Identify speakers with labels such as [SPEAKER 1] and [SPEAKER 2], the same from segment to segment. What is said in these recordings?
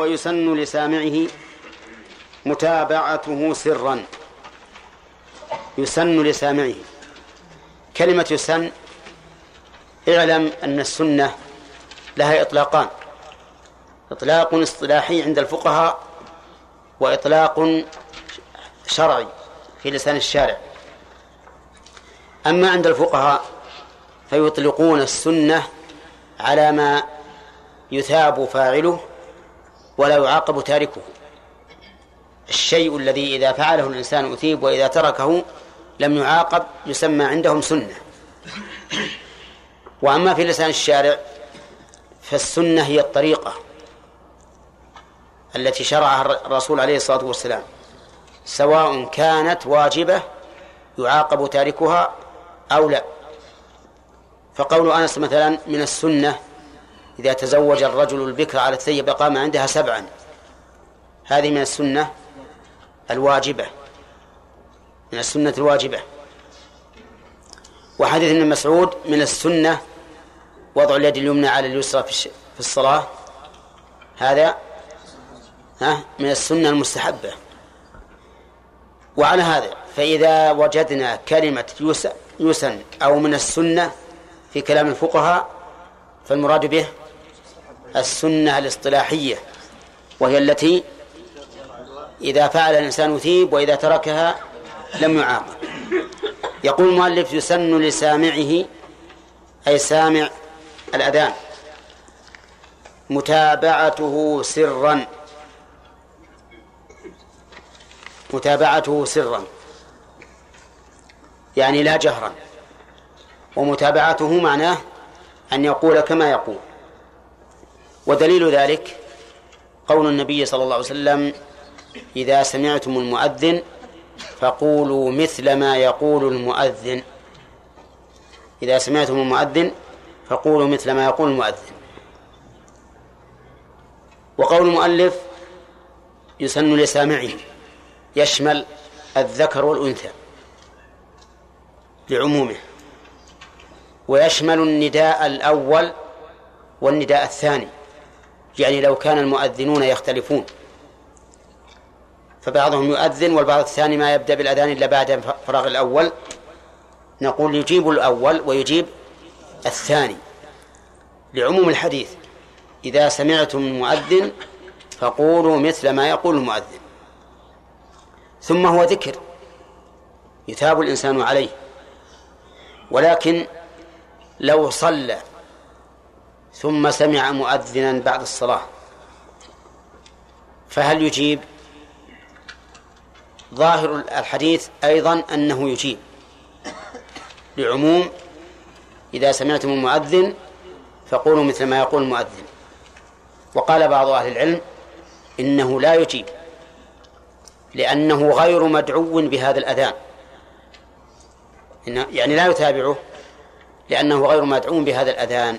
[SPEAKER 1] ويسن لسامعه متابعته سرا. يسن لسامعه. كلمة يسن اعلم أن السنة لها إطلاقان. إطلاق اصطلاحي عند الفقهاء وإطلاق شرعي في لسان الشارع. أما عند الفقهاء فيطلقون السنة على ما يثاب فاعله ولا يعاقب تاركه. الشيء الذي إذا فعله الإنسان أثيب وإذا تركه لم يعاقب يسمى عندهم سنة. وأما في لسان الشارع فالسنة هي الطريقة التي شرعها الرسول عليه الصلاة والسلام. سواء كانت واجبة يعاقب تاركها أو لا. فقول أنس مثلا من السنة إذا تزوج الرجل البكر على الثيب قام عندها سبعا. هذه من السنة الواجبة. من السنة الواجبة. وحديث ابن مسعود من السنة وضع اليد اليمنى على اليسرى في الصلاة. هذا ها من السنة المستحبة. وعلى هذا فإذا وجدنا كلمة يسن أو من السنة في كلام الفقهاء فالمراد به السنة الاصطلاحية وهي التي إذا فعل الإنسان ثيب وإذا تركها لم يعاقب. يقول المؤلف يسن لسامعه أي سامع الأذان متابعته سرا. متابعته سرا يعني لا جهرا. ومتابعته معناه أن يقول كما يقول. ودليل ذلك قول النبي صلى الله عليه وسلم إذا سمعتم المؤذن فقولوا مثل ما يقول المؤذن. إذا سمعتم المؤذن فقولوا مثل ما يقول المؤذن. وقول المؤلف يسن لسامعه يشمل الذكر والأنثى لعمومه ويشمل النداء الأول والنداء الثاني. يعني لو كان المؤذنون يختلفون. فبعضهم يؤذن والبعض الثاني ما يبدأ بالأذان إلا بعد فراغ الأول. نقول يجيب الأول ويجيب الثاني. لعموم الحديث إذا سمعتم المؤذن فقولوا مثل ما يقول المؤذن. ثم هو ذكر يثاب الإنسان عليه. ولكن لو صلى ثم سمع مؤذنا بعد الصلاة. فهل يجيب؟ ظاهر الحديث أيضا أنه يجيب. لعموم إذا سمعتم المؤذن فقولوا مثل ما يقول المؤذن. وقال بعض أهل العلم إنه لا يجيب لأنه غير مدعو بهذا الأذان. يعني لا يتابعه لأنه غير مدعو بهذا الأذان.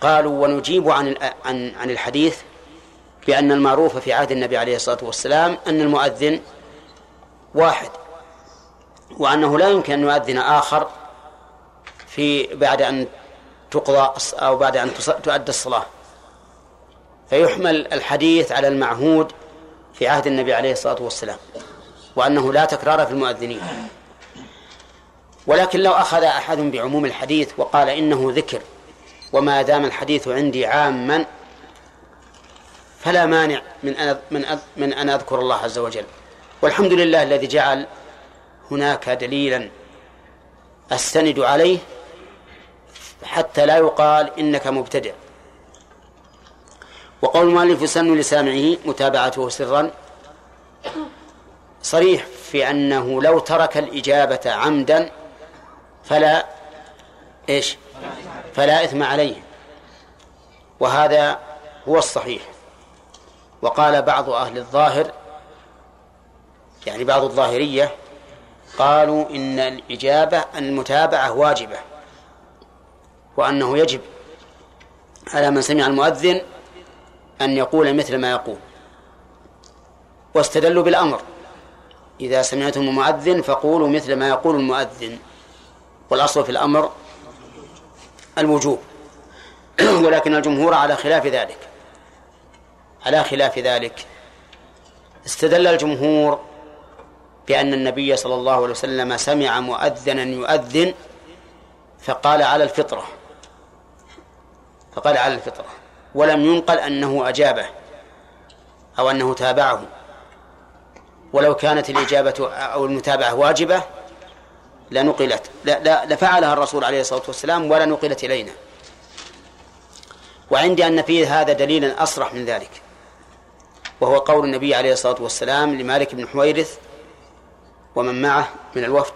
[SPEAKER 1] قالوا ونجيب عن عن عن الحديث بأن المعروف في عهد النبي عليه الصلاة والسلام أن المؤذن واحد وأنه لا يمكن أن يؤذن آخر في بعد أن تقضى أو بعد أن تؤدى الصلاة. فيحمل الحديث على المعهود في عهد النبي عليه الصلاة والسلام وأنه لا تكرار في المؤذنين. ولكن لو أخذ أحد بعموم الحديث وقال إنه ذكر وما دام الحديث عندي عاما فلا مانع من أن من من أن أذكر الله عز وجل. والحمد لله الذي جعل هناك دليلا أستند عليه حتى لا يقال إنك مبتدع. وقول المؤلف يسن لسامعه متابعته سرا. صريح في أنه لو ترك الإجابة عمدا فلا إيش؟ فلا إثم عليه. وهذا هو الصحيح. وقال بعض أهل الظاهر يعني بعض الظاهرية قالوا إن الإجابة المتابعة واجبة وأنه يجب على من سمع المؤذن أن يقول مثل ما يقول. واستدلوا بالأمر. إذا سمعتم المؤذن فقولوا مثل ما يقول المؤذن. والأصل في الأمر الوجوب. ولكن الجمهور على خلاف ذلك. على خلاف ذلك. استدل الجمهور بأن النبي صلى الله عليه وسلم سمع مؤذنا يؤذن فقال على الفطرة. فقال على الفطرة. ولم ينقل أنه أجابه أو أنه تابعه. ولو كانت الإجابة أو المتابعة واجبة لنقلت لا, لا لفعلها الرسول عليه الصلاة والسلام ولا نقلت إلينا. وعندي أن فيه هذا دليلا أصرح من ذلك. وهو قول النبي عليه الصلاة والسلام لمالك بن حويرث ومن معه من الوفد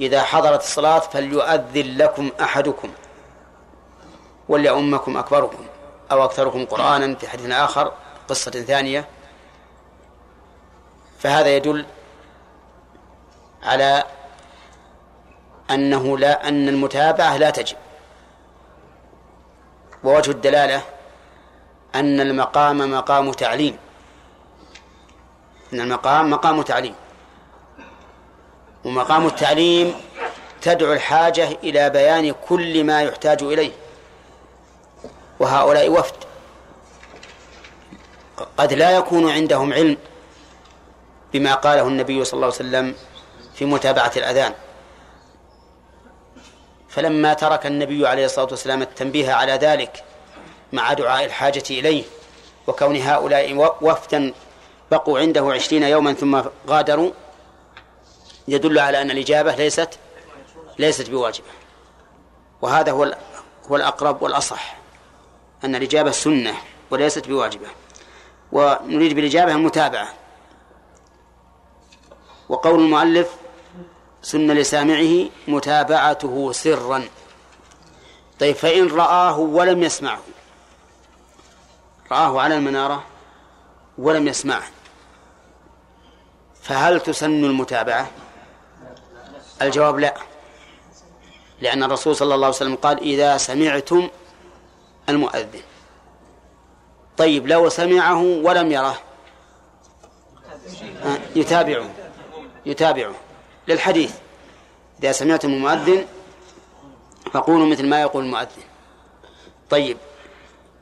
[SPEAKER 1] إذا حضرت الصلاة فليؤذن لكم أحدكم وليؤمكم أكبركم أو أكثركم قرآنا في حديث آخر قصة ثانية. فهذا يدل على أنه لا أن المتابعة لا تجب. ووجه الدلالة أن المقام مقام تعليم أن المقام مقام تعليم ومقام التعليم تدعو الحاجة إلى بيان كل ما يحتاج إليه. وهؤلاء وفد. قد لا يكون عندهم علم بما قاله النبي صلى الله عليه وسلم في متابعة الأذان. فلما ترك النبي عليه الصلاة والسلام التنبيه على ذلك مع دعاء الحاجة إليه وكون هؤلاء وفدا بقوا عنده عشرين يوما ثم غادروا يدل على أن الإجابة ليست ليست بواجبة. وهذا هو هو الأقرب والأصح أن الإجابة سنة وليست بواجبة. ونريد بالإجابة المتابعة. وقول المؤلف سن لسامعه متابعته سرا. طيب فإن رآه ولم يسمعه. رآه على المنارة ولم يسمعه. فهل تسن المتابعة؟ الجواب لا. لأن الرسول صلى الله عليه وسلم قال إذا سمعتم المؤذن. طيب لو سمعه ولم يره. يتابعه. يتابعه. للحديث. إذا سمعتم المؤذن فقولوا مثل ما يقول المؤذن. طيب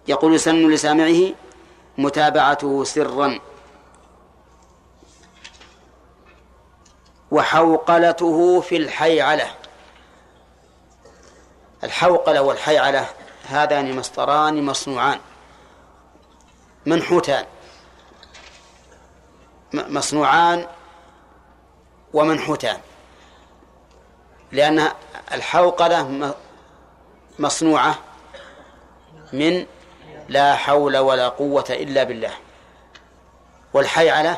[SPEAKER 1] يقول يسن لسامعه متابعته سرا. وحوقلته في الحيعلة. الحوقلة والحيعلة هذان مسطران مصنوعان. منحوتان. مصنوعان ومنحوتان. لأن الحوقلة مصنوعة من لا حول ولا قوة إلا بالله. والحيعلة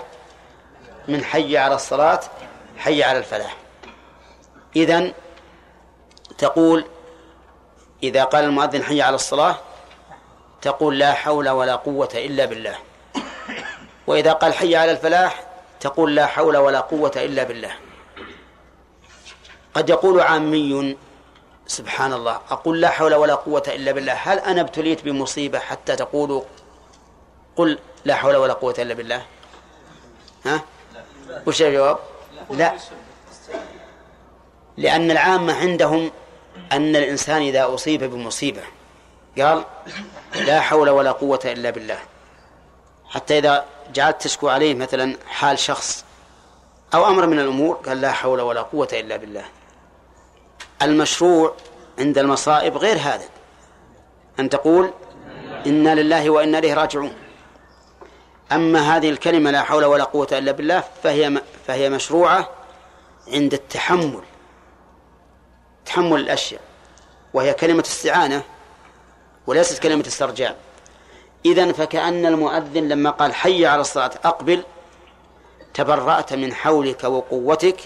[SPEAKER 1] من حي على الصلاة حي على الفلاح. إذن تقول إذا قال المؤذن حي على الصلاة تقول لا حول ولا قوة إلا بالله. وإذا قال حي على الفلاح تقول لا حول ولا قوة إلا بالله. قد يقول عامي سبحان الله أقول لا حول ولا قوة إلا بالله. هل أنا ابتليت بمصيبة حتى تقول قل لا حول ولا قوة إلا بالله؟ ها؟ وش الجواب؟ لا. لأن العامة عندهم أن الإنسان إذا أصيب بمصيبة قال لا حول ولا قوة إلا بالله. حتى إذا جعلت تشكو عليه مثلا حال شخص أو أمر من الأمور قال لا حول ولا قوة إلا بالله. المشروع عند المصائب غير هذا. أن تقول إنا لله وإنا إليه راجعون. أما هذه الكلمة لا حول ولا قوة إلا بالله فهي فهي مشروعة عند التحمل. تحمل الأشياء. وهي كلمة استعانة وليست كلمة استرجاع. إذن فكأن المؤذن لما قال حي على الصلاة أقبل تبرأت من حولك وقوتك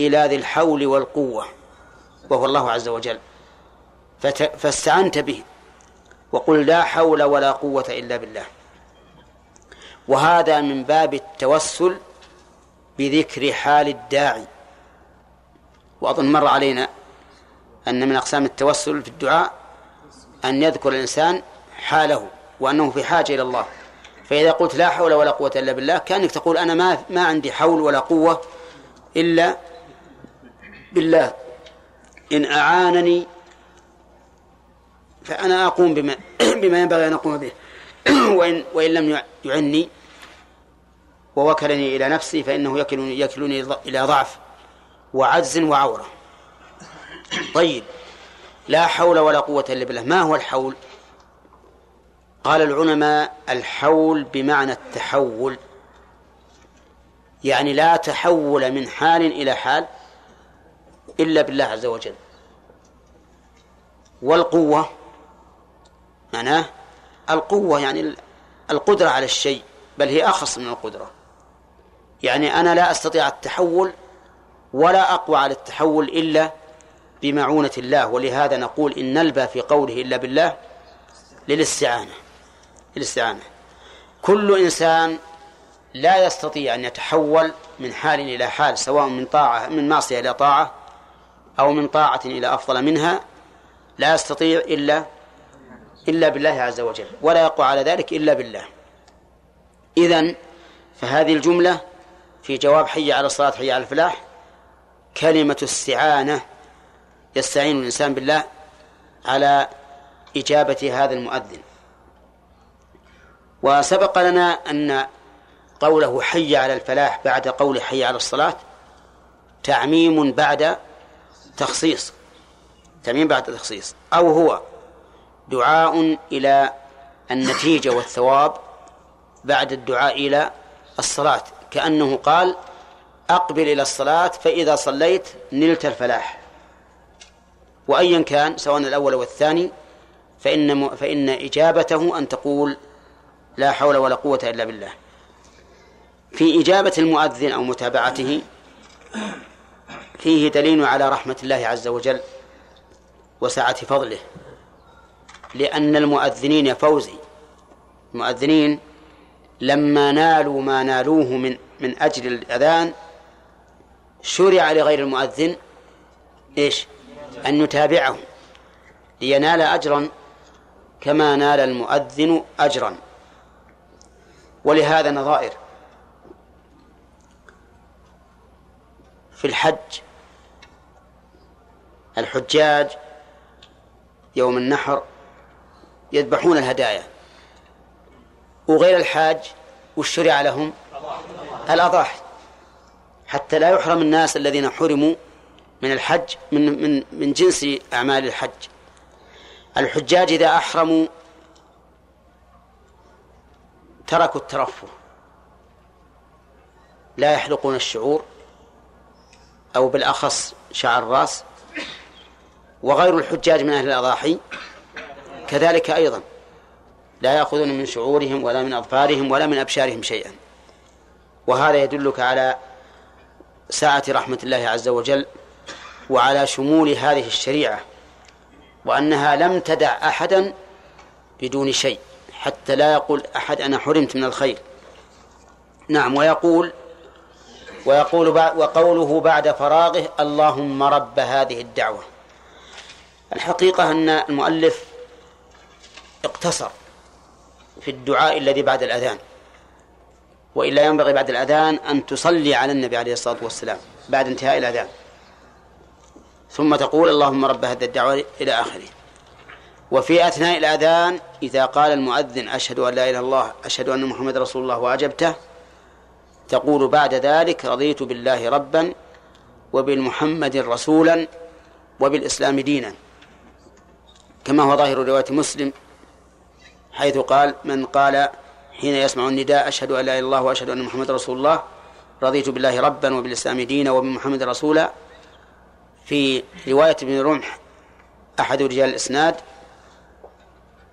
[SPEAKER 1] إلى ذي الحول والقوة وهو الله عز وجل. فاستعنت به وقل لا حول ولا قوة إلا بالله. وهذا من باب التوسل بذكر حال الداعي. وأظن مر علينا أن من أقسام التوسل في الدعاء أن يذكر الإنسان حاله. وأنه في حاجة إلى الله. فإذا قلت لا حول ولا قوة إلا بالله كأنك تقول أنا ما ما عندي حول ولا قوة إلا بالله. إن أعانني فأنا أقوم بما بما ينبغي أن أقوم به. وإن, وإن لم يعني ووكلني إلى نفسي فإنه يكلني, يكلني إلى ضعف وعجز وعورة. طيب لا حول ولا قوة إلا بالله. ما هو الحول؟ قال العلماء الحول بمعنى التحول. يعني لا تحول من حال إلى حال إلا بالله عز وجل. والقوة معناه القوة يعني القدرة على الشيء بل هي أخص من القدرة. يعني أنا لا أستطيع التحول ولا أقوى على التحول إلا بمعونة الله. ولهذا نقول إن نلبى في قوله إلا بالله للاستعانة. للاستعانة كل إنسان لا يستطيع أن يتحول من حال إلى حال سواء من طاعة من معصية إلى طاعة أو من طاعة إلى أفضل منها لا يستطيع إلا إلا بالله عز وجل ولا يقوى على ذلك إلا بالله. إذن فهذه الجملة في جواب حي على الصلاة حي على الفلاح كلمة استعانة يستعين الإنسان بالله على إجابة هذا المؤذن. وسبق لنا أن قوله حي على الفلاح بعد قول حي على الصلاة تعميم بعد تخصيص. تعميم بعد تخصيص. أو هو دعاء إلى النتيجة والثواب بعد الدعاء إلى الصلاة. كأنه قال أقبل إلى الصلاة فإذا صليت نلت الفلاح. وأيا كان سواء الأول أو الثاني فإن فإن إجابته أن تقول لا حول ولا قوة إلا بالله. في إجابة المؤذن أو متابعته فيه دليل على رحمة الله عز وجل وسعة فضله لأن المؤذنين يا فوزي. المؤذنين لما نالوا ما نالوه من من أجل الأذان شرع لغير المؤذن إيش؟ أن يتابعه لينال أجرا كما نال المؤذن أجرا. ولهذا نظائر. في الحج الحجاج يوم النحر يذبحون الهدايا. وغير الحاج والشرع لهم الأضاحي. حتى لا يحرم الناس الذين حرموا من الحج من من من جنس أعمال الحج. الحجاج إذا أحرموا تركوا الترفه. لا يحلقون الشعور أو بالأخص شعر الرأس وغير الحجاج من أهل الأضاحي كذلك أيضا. لا يأخذون من شعورهم ولا من أظفارهم ولا من أبشارهم شيئا. وهذا يدلك على سعة رحمة الله عز وجل وعلى شمول هذه الشريعة وأنها لم تدع أحدا بدون شيء. حتى لا يقول أحد أنا حرمت من الخير. نعم ويقول ويقول وقوله بعد فراغه اللهم رب هذه الدعوة. الحقيقة أن المؤلف اقتصر في الدعاء الذي بعد الأذان. وإلا ينبغي بعد الأذان أن تصلي على النبي عليه الصلاة والسلام بعد انتهاء الأذان. ثم تقول اللهم رب هذه الدعوة إلى آخره. وفي أثناء الأذان إذا قال المؤذن أشهد أن لا إله إلا الله أشهد أن محمد رسول الله وأجبته تقول بعد ذلك رضيت بالله ربا وبالمحمد رسولا وبالإسلام دينا. كما هو ظاهر رواية مسلم حيث قال من قال حين يسمع النداء أشهد أن لا إله إلا الله وأشهد أن محمد رسول الله رضيت بالله ربا وبالإسلام دينا وبمحمد رسولا. في رواية ابن رمح أحد رجال الإسناد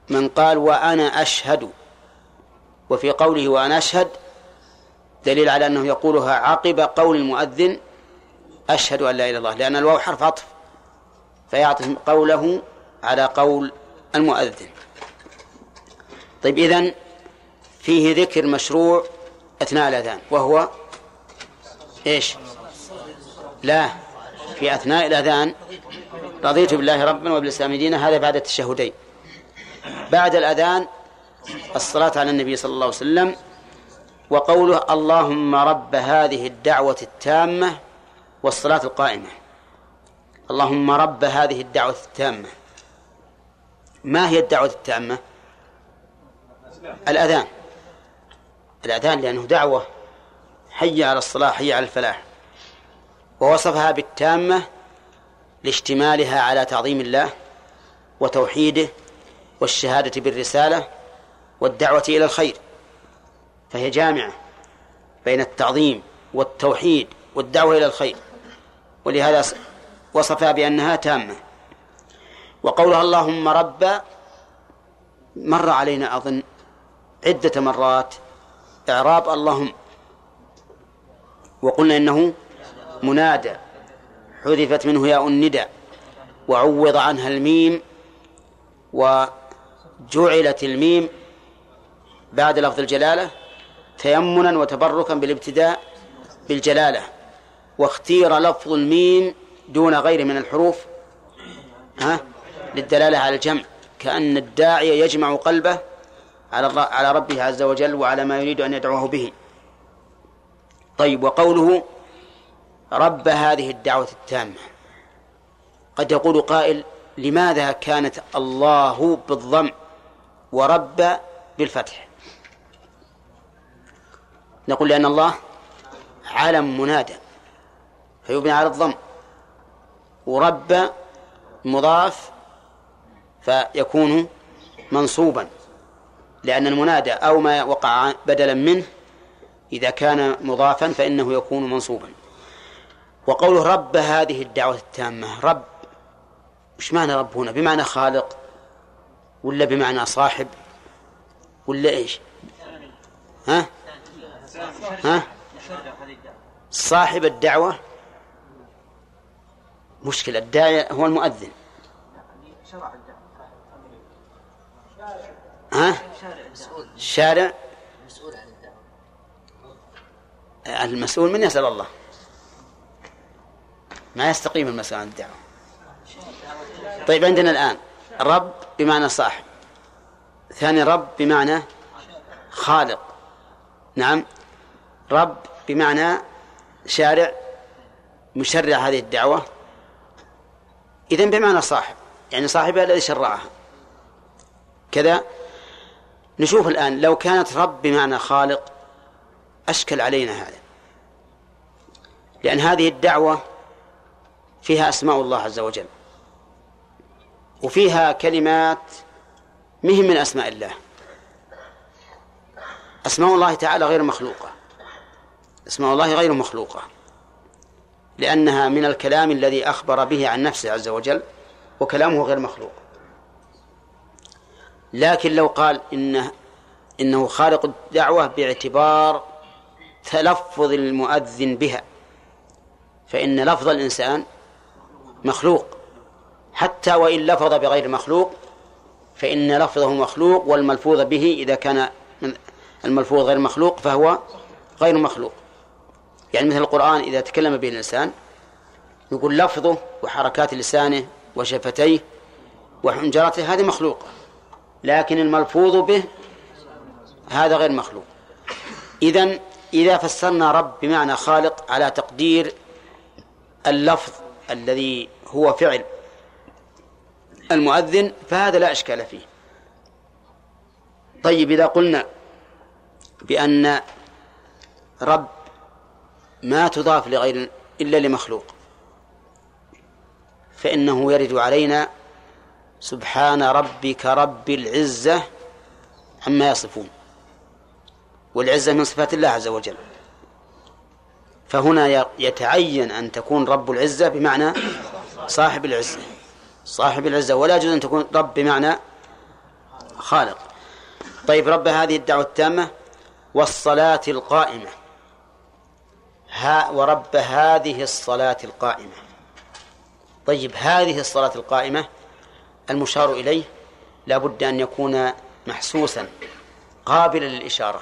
[SPEAKER 1] من قال وأنا أشهد وفي قوله وأنا أشهد دليل على أنه يقولها عقب قول المؤذن أشهد أن لا إله إلا الله لأن الواو حرف عطف فيعطف قوله على قول المؤذن. طيب إذن فيه ذكر مشروع أثناء الأذان وهو إيش؟ لا في أثناء الأذان رضيت بالله ربا وبالإسلام دينا هذا بعد التشهدين. بعد الأذان الصلاة على النبي صلى الله عليه وسلم وقوله اللهم رب هذه الدعوة التامة والصلاة القائمة. اللهم رب هذه الدعوة التامة. ما هي الدعوة التامة؟ الأذان. الأذان لأنه دعوة حي على الصلاة حي على الفلاح. ووصفها بالتامة لاشتمالها على تعظيم الله وتوحيده والشهادة بالرسالة والدعوة إلى الخير. فهي جامعة بين التعظيم والتوحيد والدعوة إلى الخير. ولهذا وصفها بأنها تامة. وقولها اللهم رب مر علينا أظن عدة مرات إعراب اللهم. وقلنا إنه منادى حذفت منه ياء الندى وعوض عنها الميم وجعلت الميم بعد لفظ الجلالة تيمنا وتبركا بالابتداء بالجلالة واختير لفظ الميم دون غيره من الحروف ها للدلالة على الجمع. كأن الداعي يجمع قلبه على على ربه عز وجل وعلى ما يريد أن يدعوه به. طيب وقوله رب هذه الدعوة التامة. قد يقول قائل لماذا كانت الله بالضم؟ ورب بالفتح. نقول لأن الله علم منادى فيبنى على الضم. ورب مضاف فيكون منصوبا لأن المنادى أو ما وقع بدلا منه إذا كان مضافا فإنه يكون منصوبا. وقوله رب هذه الدعوة التامة رب وش معنى رب هنا؟ بمعنى خالق ولا بمعنى صاحب ولا إيش؟ ها؟ ها؟ صاحب الدعوة. مشكلة الداعية هو المؤذن. ها؟ الشارع المسؤول من يسأل الله. ما يستقيم المسألة عن الدعوة. طيب عندنا الآن رب بمعنى صاحب. ثاني رب بمعنى خالق. نعم. رب بمعنى شارع مشرع هذه الدعوة. إذن بمعنى صاحب. يعني صاحبها الذي شرعها. كذا. نشوف الآن لو كانت رب بمعنى خالق أشكل علينا هذا. لأن هذه الدعوة فيها أسماء الله عز وجل. وفيها كلمات مهم من أسماء الله. أسماء الله تعالى غير مخلوقة. أسماء الله غير مخلوقة. لأنها من الكلام الذي أخبر به عن نفسه عز وجل وكلامه غير مخلوق. لكن لو قال إنه إنه خالق الدعوة باعتبار تلفظ المؤذن بها فإن لفظ الإنسان مخلوق. حتى وإن لفظ بغير مخلوق فإن لفظه مخلوق والملفوظ به إذا كان الملفوظ غير مخلوق فهو غير مخلوق. يعني مثل القرآن إذا تكلم به الإنسان يقول لفظه وحركات لسانه وشفتيه وحنجرته هذه مخلوقة لكن الملفوظ به هذا غير مخلوق. إذن إذا فسرنا رب بمعنى خالق على تقدير اللفظ الذي هو فعل المؤذن فهذا لا إشكال فيه. طيب إذا قلنا بأن رب ما تضاف لغير إلا لمخلوق فإنه يرد علينا سبحان ربك رب العزة عما يصفون. والعزة من صفات الله عز وجل. فهنا يتعين أن تكون رب العزة بمعنى صاحب العزة. صاحب العزة ولا يجوز أن تكون رب بمعنى خالق. طيب رب هذه الدعوة التامة والصلاة القائمة. ها ورب هذه الصلاة القائمة. طيب هذه الصلاة القائمة المشار إليه لا بد أن يكون محسوسا قابلا للإشارة.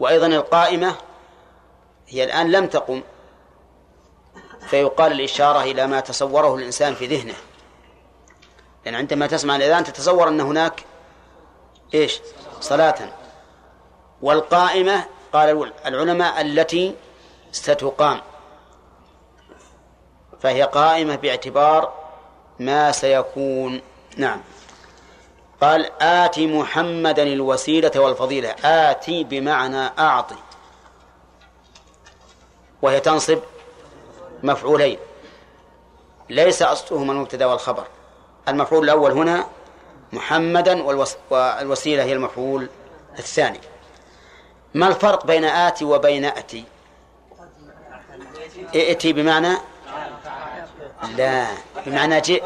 [SPEAKER 1] وأيضا القائمة هي الآن لم تقم فيقال الإشارة إلى ما تصوره الإنسان في ذهنه. لأن عندما تسمع الأذان تتصور أن هناك إيش؟ صلاة. والقائمة قال العلماء التي ستقام. فهي قائمة باعتبار ما سيكون. نعم. قال آت محمدا الوسيلة والفضيلة. آتي بمعنى أعطي. وهي تنصب مفعولين. ليس أصلهما المبتدأ والخبر. المفعول الأول هنا محمدا والوسيلة هي المفعول الثاني. ما الفرق بين آتي وبين أتي؟ ائتي بمعنى؟ لا. بمعنى جئ.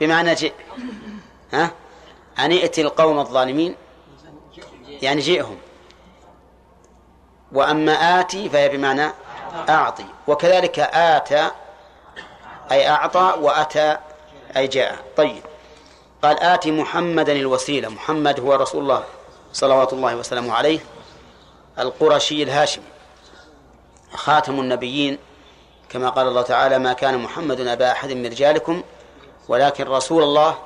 [SPEAKER 1] بمعنى جئ. ها؟ أن ائتي القوم الظالمين يعني جئهم. وأما آتي فهي بمعنى أعطي. وكذلك آتى أي أعطى وأتى أي جاء. طيب. قال آتي محمدا الوسيلة. محمد هو رسول الله صلوات الله وسلامه عليه القرشي الهاشمي خاتم النبيين. كما قال الله تعالى ما كان محمد أبا أحد من رجالكم ولكن رسول الله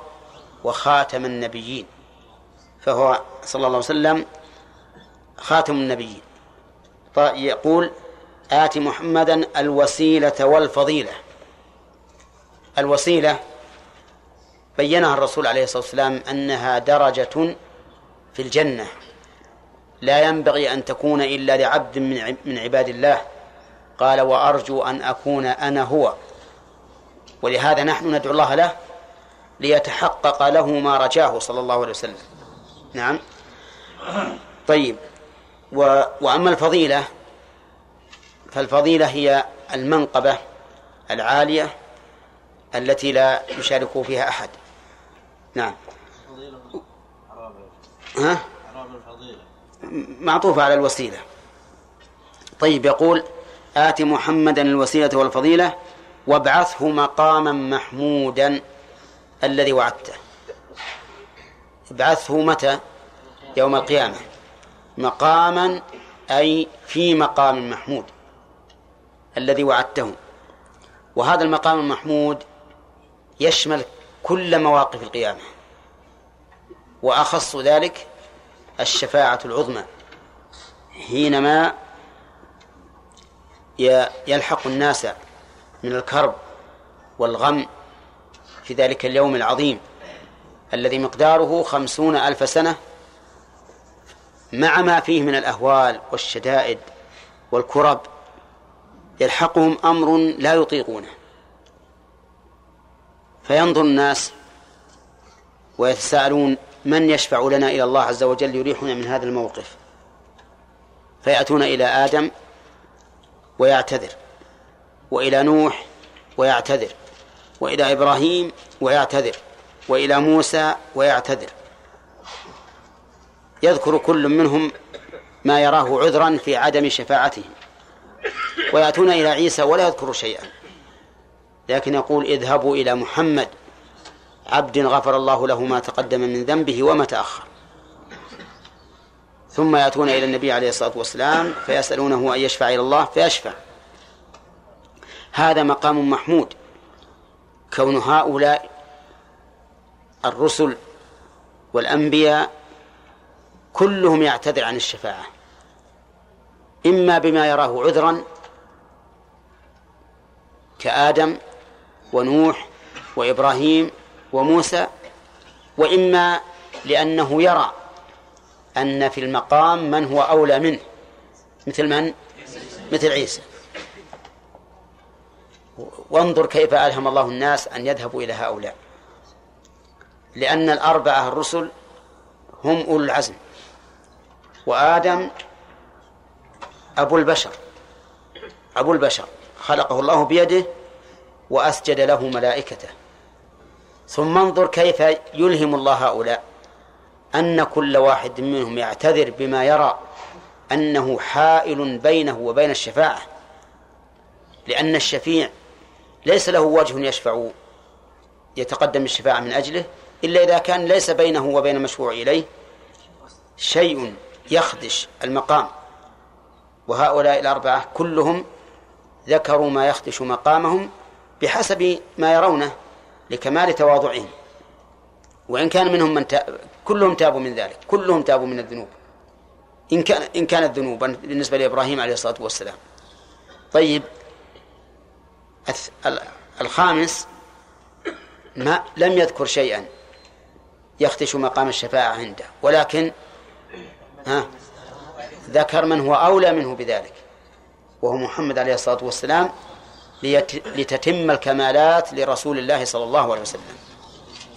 [SPEAKER 1] وخاتم النبيين. فهو صلى الله عليه وسلم خاتم النبيين. يقول آت محمدا الوسيلة والفضيلة. الوسيلة بينها الرسول عليه الصلاة والسلام أنها درجة في الجنة. لا ينبغي أن تكون إلا لعبد من عباد الله. قال وأرجو أن أكون أنا هو. ولهذا نحن ندعو الله له ليتحقق له ما رجاه صلى الله عليه وسلم. نعم. طيب. و... وأما الفضيلة فالفضيلة هي المنقبة العالية التي لا يشارك فيها أحد. نعم. ها؟ معطوفة على الوسيلة. طيب يقول آت محمدا الوسيلة والفضيلة وابعثه مقاما محمودا الذي وعدته. ابعثه متى؟ يوم القيامة. مقاما أي في مقام محمود. الذي وعدته. وهذا المقام المحمود يشمل كل مواقف القيامة. وأخص ذلك الشفاعة العظمى. حينما يلحق الناس من الكرب والغم في ذلك اليوم العظيم الذي مقداره خمسون ألف سنة مع ما فيه من الأهوال والشدائد والكرب يلحقهم أمر لا يطيقونه. فينظر الناس ويتساءلون من يشفع لنا إلى الله عز وجل يريحنا من هذا الموقف؟ فيأتون إلى آدم ويعتذر وإلى نوح ويعتذر وإلى إبراهيم ويعتذر وإلى موسى ويعتذر. يذكر كل منهم ما يراه عذرا في عدم شفاعتهم. ويأتون إلى عيسى ولا يذكر شيئا. لكن يقول اذهبوا إلى محمد عبد غفر الله له ما تقدم من ذنبه وما تأخر. ثم يأتون إلى النبي عليه الصلاة والسلام فيسألونه أن يشفع إلى الله فيشفع. هذا مقام محمود. كون هؤلاء الرسل والأنبياء كلهم يعتذر عن الشفاعة. إما بما يراه عذرا كآدم ونوح وإبراهيم وموسى وإما لأنه يرى أن في المقام من هو أولى منه مثل من؟ مثل عيسى وانظر كيف ألهم الله الناس أن يذهبوا إلى هؤلاء لأن الأربعة الرسل هم أولو العزم وآدم أبو البشر. أبو البشر. خلقه الله بيده وأسجد له ملائكته. ثم انظر كيف يلهم الله هؤلاء. أن كل واحد منهم يعتذر بما يرى أنه حائل بينه وبين الشفاعة. لأن الشفيع ليس له وجه يشفع يتقدم الشفاعة من أجله إلا إذا كان ليس بينه وبين المشفوع إليه شيء يخدش المقام. وهؤلاء الأربعة كلهم ذكروا ما يخدش مقامهم بحسب ما يرونه لكمال تواضعهم. وإن كان منهم من تاب كلهم تابوا من ذلك كلهم تابوا من الذنوب. إن كان إن كانت ذنوبا بالنسبة لإبراهيم عليه الصلاة والسلام. طيب الخامس ما لم يذكر شيئا يختش مقام الشفاعة عنده ولكن ها؟ ذكر من هو أولى منه بذلك وهو محمد عليه الصلاة والسلام لتتم الكمالات لرسول الله صلى الله عليه وسلم.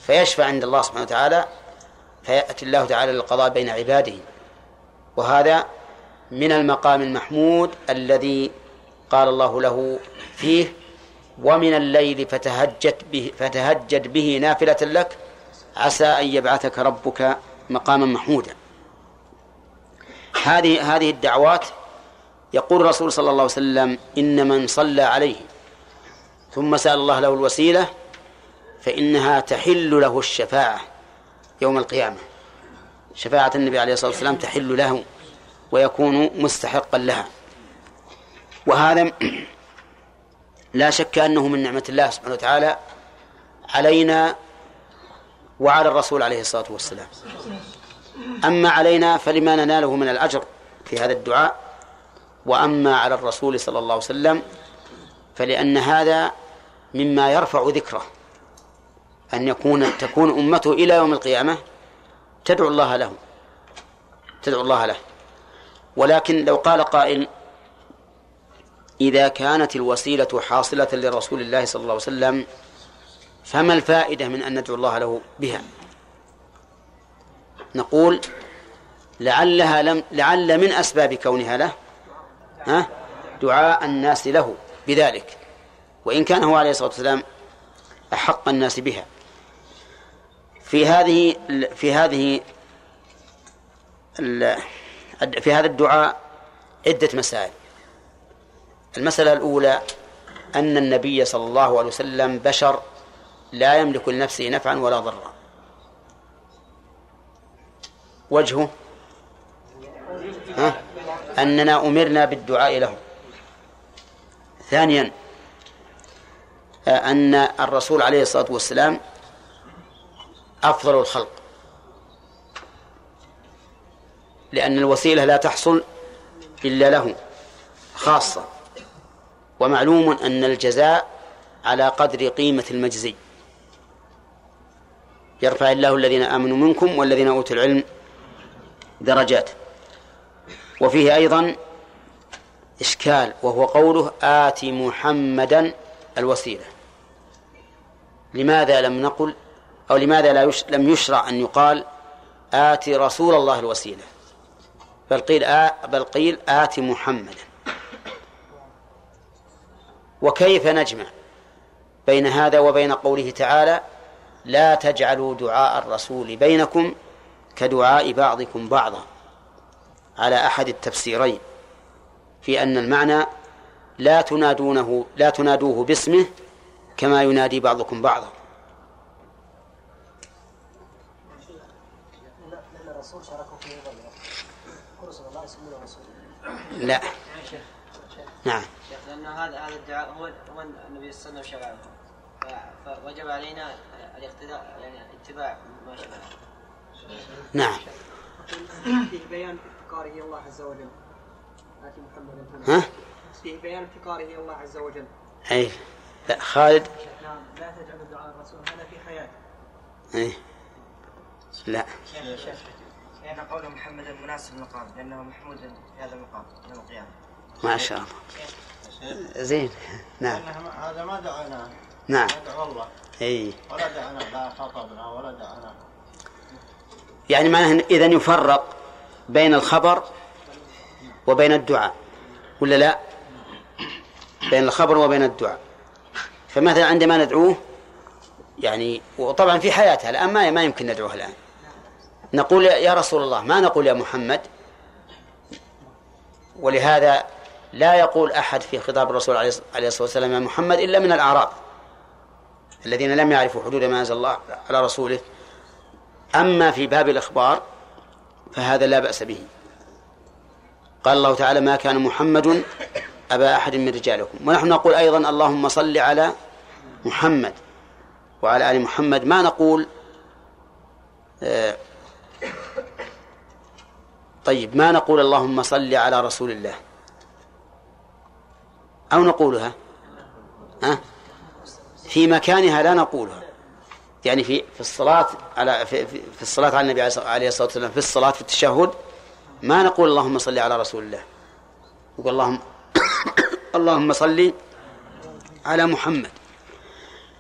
[SPEAKER 1] فيشفع عند الله سبحانه وتعالى فيأتي الله تعالى للقضاء بين عباده. وهذا من المقام المحمود الذي قال الله له فيه ومن الليل فتهجد به فتهجد به نافلة لك عسى أن يبعثك ربك مقاما محمودا. هذه هذه الدعوات يقول الرسول صلى الله عليه وسلم إن من صلى عليه ثم سأل الله له الوسيلة فإنها تحل له الشفاعة يوم القيامة. شفاعة النبي عليه الصلاة والسلام تحل له ويكون مستحقا لها. وهذا لا شك أنه من نعمة الله سبحانه وتعالى علينا وعلى الرسول عليه الصلاة والسلام. أما علينا فلما نناله من الأجر في هذا الدعاء وأما على الرسول صلى الله عليه وسلم فلأن هذا مما يرفع ذكره أن يكون تكون أمته إلى يوم القيامة تدعو الله له تدعو الله له. ولكن لو قال قائل إذا كانت الوسيلة حاصلة لرسول الله صلى الله عليه وسلم فما الفائدة من أن ندعو الله له بها؟ نقول لعلها لم لعل من أسباب كونها له ها؟ دعاء الناس له بذلك. وإن كان هو عليه الصلاة والسلام أحق الناس بها. في هذه في هذه في هذا الدعاء عدة مسائل. المسألة الأولى أن النبي صلى الله عليه وسلم بشر لا يملك لنفسه نفعا ولا ضرا. وجهه. ها؟ أننا أمرنا بالدعاء له ثانيا أن الرسول عليه الصلاة والسلام أفضل الخلق. لأن الوسيلة لا تحصل إلا له خاصة. ومعلوم أن الجزاء على قدر قيمة المجزي. يرفع الله الذين آمنوا منكم والذين أوتوا العلم درجات. وفيه أيضا إشكال وهو قوله آت محمدا الوسيلة. لماذا لم نقل أو لماذا لا يش... لم يشرع أن يقال آت رسول الله الوسيلة؟ بل قيل آ... بل قيل آت محمدا. وكيف نجمع بين هذا وبين قوله تعالى لا تجعلوا دعاء الرسول بينكم كدعاء بعضكم بعضا على أحد التفسيرين في أن المعنى لا تنادونه لا تنادوه باسمه كما ينادي بعضكم بعضا. لا. نعم.
[SPEAKER 2] لأن هذا هذا الدعاء هو هو النبي صلى الله عليه وسلم فوجب علينا الاقتداء يعني اتباع ما شرعه.
[SPEAKER 1] نعم.
[SPEAKER 3] فيه بيان افتقاره إلى الله عز وجل. آتي محمد
[SPEAKER 1] ها؟
[SPEAKER 3] فيه بيان افتقاره إلى الله عز وجل.
[SPEAKER 1] أي. لا خالد.
[SPEAKER 3] نعم. لا تجعل دعاء الرسول هذا في حياته
[SPEAKER 1] أي. لا.
[SPEAKER 4] لأن قول محمد مناسب المقام لأنه محمود في هذا المقام يوم القيامة.
[SPEAKER 1] ما شاء الله. زين. نعم.
[SPEAKER 5] هذا ما دعانا.
[SPEAKER 1] نعم.
[SPEAKER 5] ندعو الله.
[SPEAKER 1] أي.
[SPEAKER 5] ولا دعانا لا خطبنا ولا دعانا
[SPEAKER 1] يعني معناه إذا يفرق بين الخبر وبين الدعاء ولا لا؟ بين الخبر وبين الدعاء. فمثلا عندما ندعوه يعني وطبعا في حياتها الآن ما ما يمكن ندعوها الآن. نقول يا رسول الله ما نقول يا محمد؟ ولهذا لا يقول أحد في خطاب الرسول عليه الصلاة والسلام يا محمد إلا من الأعراب الذين لم يعرفوا حدود ما أنزل الله على رسوله. أما في باب الإخبار فهذا لا بأس به. قال الله تعالى ما كان محمد أبا أحد من رجالكم. ونحن نقول أيضا اللهم صل على محمد وعلى آل محمد. ما نقول آه طيب ما نقول اللهم صل على رسول الله أو نقولها؟ ها؟ في مكانها لا نقولها. يعني في في الصلاة على في, في, الصلاة على النبي عليه الصلاة والسلام في الصلاة في التشهد ما نقول اللهم صل على رسول الله. نقول اللهم اللهم صل على محمد.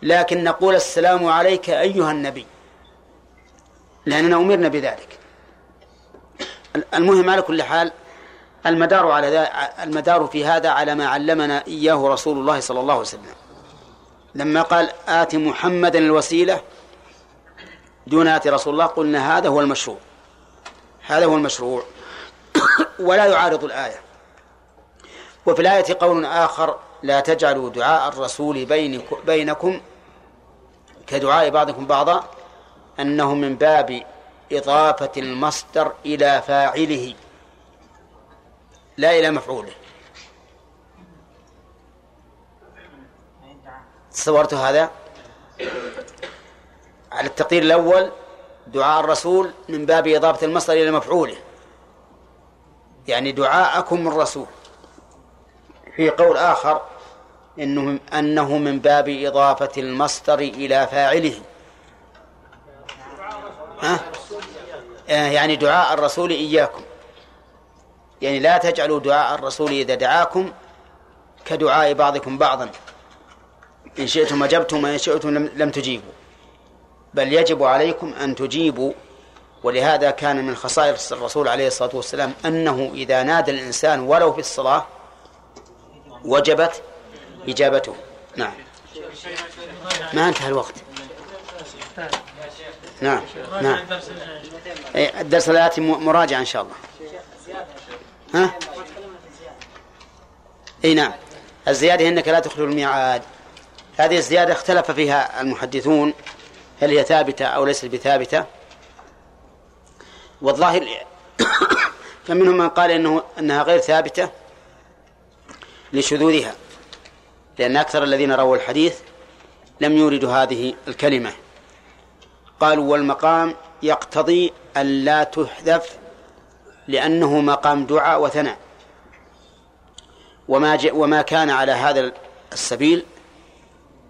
[SPEAKER 1] لكن نقول السلام عليك أيها النبي. لأننا أمرنا بذلك. المهم على كل حال المدار على المدار في هذا على ما علمنا إياه رسول الله صلى الله عليه وسلم. لما قال آت محمدا الوسيلة دون آت رسول الله قلنا هذا هو المشروع. هذا هو المشروع. ولا يعارض الآية. وفي الآية قول آخر لا تجعلوا دعاء الرسول بينكم كدعاء بعضكم بعضا أنه من باب إضافة المصدر إلى فاعله. لا إلى مفعوله. تصورت هذا؟ على التقدير الأول دعاء الرسول من باب إضافة المصدر إلى مفعوله. يعني دعاءكم الرسول. في قول آخر إنه أنه من باب إضافة المصدر إلى فاعله. ها؟ آه، يعني دعاء الرسول إياكم. يعني لا تجعلوا دعاء الرسول إذا دعاكم كدعاء بعضكم بعضا. إن شئتم أجبتم وإن شئتم لم تجيبوا. بل يجب عليكم أن تجيبوا ولهذا كان من خصائص الرسول عليه الصلاة والسلام أنه إذا نادى الإنسان ولو في الصلاة وجبت إجابته. نعم. ما انتهى الوقت. نعم نعم. إيه، الدرس الآتي مراجعة إن شاء الله. ها؟ إي نعم. الزيادة إنك لا تخلو الميعاد. هذه الزيادة اختلف فيها المحدثون. هل هي ثابتة أو ليست بثابتة؟ والظاهر فمنهم من قال إنه أنها غير ثابتة لشذوذها لأن أكثر الذين رووا الحديث لم يوردوا هذه الكلمة. قالوا والمقام يقتضي أن لا تحذف لأنه مقام دعاء وثناء. وما وما كان على هذا السبيل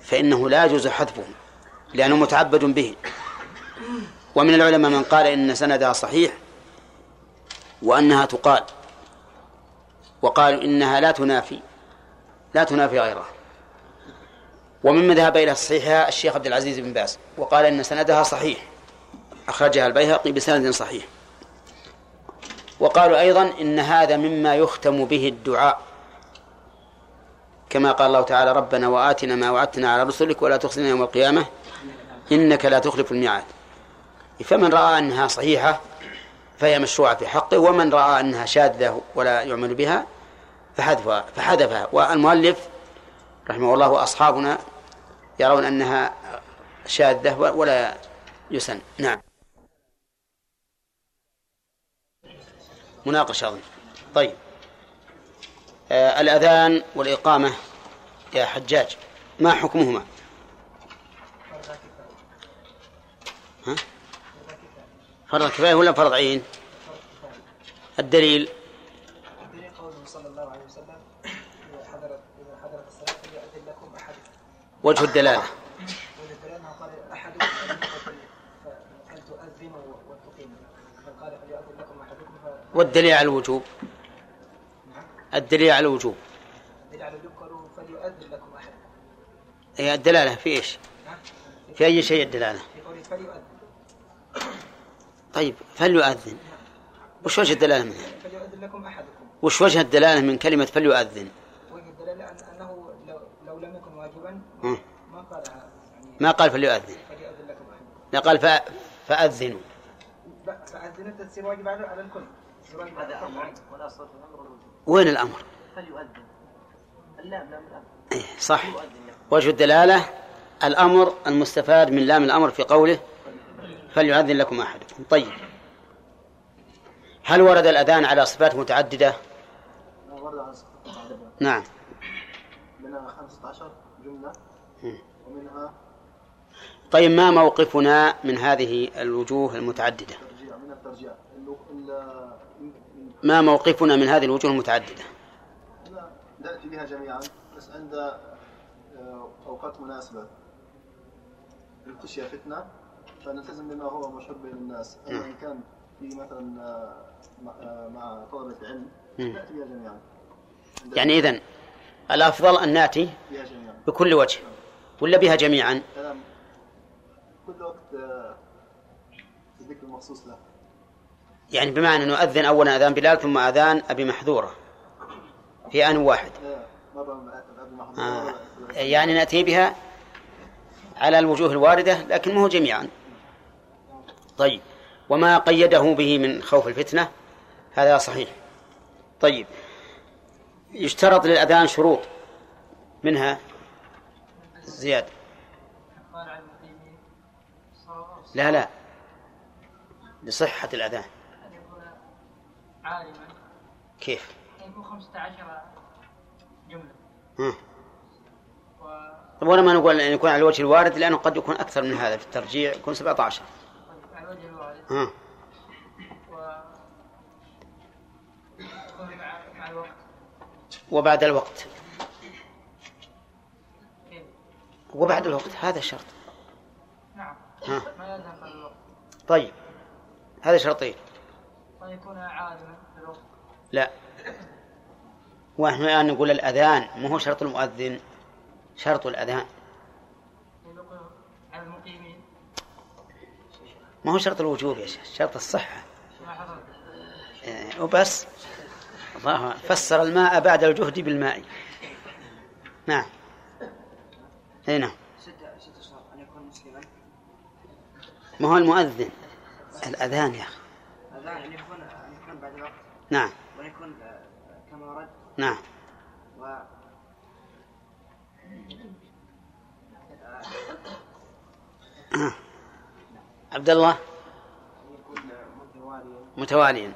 [SPEAKER 1] فإنه لا يجوز حذفه. لأنه متعبد به. ومن العلماء من قال إن سندها صحيح وأنها تقال. وقالوا إنها لا تنافي لا تنافي غيرها. ومن ذهب إلى صحيحها الشيخ عبد العزيز بن باز وقال إن سندها صحيح. أخرجها البيهقي بسند صحيح. وقالوا أيضا إن هذا مما يختم به الدعاء. كما قال الله تعالى ربنا وآتنا ما وعدتنا على رسلك ولا تخزنا يوم القيامة إنك لا تخلف الميعاد. فمن رأى أنها صحيحة فهي مشروعة في حقه ومن رأى أنها شاذة ولا يعمل بها فحذفها فحذفها. والمؤلف رحمه الله وأصحابنا يرون أنها شاذة ولا يسن. نعم. مناقشة أظن طيب. آه الأذان والإقامة يا حجاج ما حكمهما؟ ها؟ فرض كفاية ولا فرض عين؟ الدليل.
[SPEAKER 3] الدليل قوله صلى الله عليه وسلم حضرت حضرت الصلاة لكم أحد
[SPEAKER 1] وجه الدلالة.
[SPEAKER 3] وجه الدلالة قال أحد فليؤذن لكم أحدكم
[SPEAKER 1] والدليل على الوجوب. الدليل على الوجوب.
[SPEAKER 3] الدليل على الوجوب قالوا فليؤذن لكم أحد
[SPEAKER 1] هي الدلالة في إيش؟ في أي شيء الدلالة؟
[SPEAKER 3] في قوله فليؤذن
[SPEAKER 1] طيب فليؤذن. وش وجه الدلالة منها؟
[SPEAKER 3] فليؤذن لكم أحدكم.
[SPEAKER 1] وش وجه الدلالة من كلمة فليؤذن؟
[SPEAKER 3] وجه الدلالة أن- أنه لو, لو لم يكن واجبا. ما قالها يعني
[SPEAKER 1] ما قال فليؤذن.
[SPEAKER 3] فليؤذن لكم أحد
[SPEAKER 1] لا قال ف... فأذنوا.
[SPEAKER 3] لا فأذن أنت تصير واجب على على الكل.
[SPEAKER 2] هذا أمر
[SPEAKER 1] وين الأمر؟
[SPEAKER 2] فليؤذن. اللام لام الأمر
[SPEAKER 1] إيه صح. وجه الدلالة الأمر المستفاد من لام الأمر في قوله فليؤذن لكم أحدكم. طيب. هل ورد الأذان على صفات متعددة؟
[SPEAKER 5] ورد عن صفة عدد
[SPEAKER 1] نعم.
[SPEAKER 5] منها 15 جملة. ومنها
[SPEAKER 1] طيب ما موقفنا من هذه الوجوه المتعددة؟
[SPEAKER 5] من الترجيع.
[SPEAKER 1] ما موقفنا من هذه الوجوه المتعددة؟
[SPEAKER 5] نأتي بها جميعا بس عند آه، أوقات مناسبة. ابتشي فتنة فنلتزم بما هو مشهور بين الناس أما إن كان في مثلا آه، مع- آه، مع طلبة علم.
[SPEAKER 1] مم.
[SPEAKER 5] نأتي بها جميعا.
[SPEAKER 1] يعني أن نأتي
[SPEAKER 5] بها جميعا.
[SPEAKER 1] بكل وجه. ولا بها جميعا؟
[SPEAKER 5] كل وقت آه، الذكر المخصوص له.
[SPEAKER 1] يعني بمعنى نؤذن أولا أذان بلال ثم أذان أبي محذورة. في آن واحد.
[SPEAKER 5] آه، محمود
[SPEAKER 1] آه. يعني نأتي بها على الوجوه الواردة لكن ما هو جميعا. طيب. وما قيده به من خوف الفتنة هذا صحيح. طيب. يشترط للأذان شروط. منها زياد
[SPEAKER 3] قال عن المقيمين صار
[SPEAKER 1] لا لا. لصحة الأذان. كيف؟
[SPEAKER 3] يكون 15 جملة
[SPEAKER 1] ما نقول أن يكون على الوجه الوارد لأنه قد يكون أكثر من هذا في الترجيع يكون 17
[SPEAKER 3] على
[SPEAKER 1] ها.
[SPEAKER 3] و مع الوقت
[SPEAKER 1] وبعد الوقت؟ وبعد الوقت هذا شرط
[SPEAKER 3] نعم
[SPEAKER 1] ها.
[SPEAKER 3] ما قبل الوقت
[SPEAKER 1] طيب هذا شرطين
[SPEAKER 3] وأن يكون عالما بالوقت
[SPEAKER 1] لا ونحن الآن نقول الأذان ما هو شرط المؤذن شرط الأذان
[SPEAKER 3] على المقيمين
[SPEAKER 1] ما هو شرط الوجوب يا شيخ شرط الصحة. إيه، وبس. الله فسر الماء بعد الجهد بالماء. نعم. أي نعم. ما هو المؤذن؟ الأذان يا أخي.
[SPEAKER 4] الآن أن يكون أن يكون بعد الوقت.
[SPEAKER 1] نعم.
[SPEAKER 4] وأن يكون آه، كما ورد.
[SPEAKER 1] نعم.
[SPEAKER 4] و
[SPEAKER 1] عبد الله؟
[SPEAKER 4] متواليا.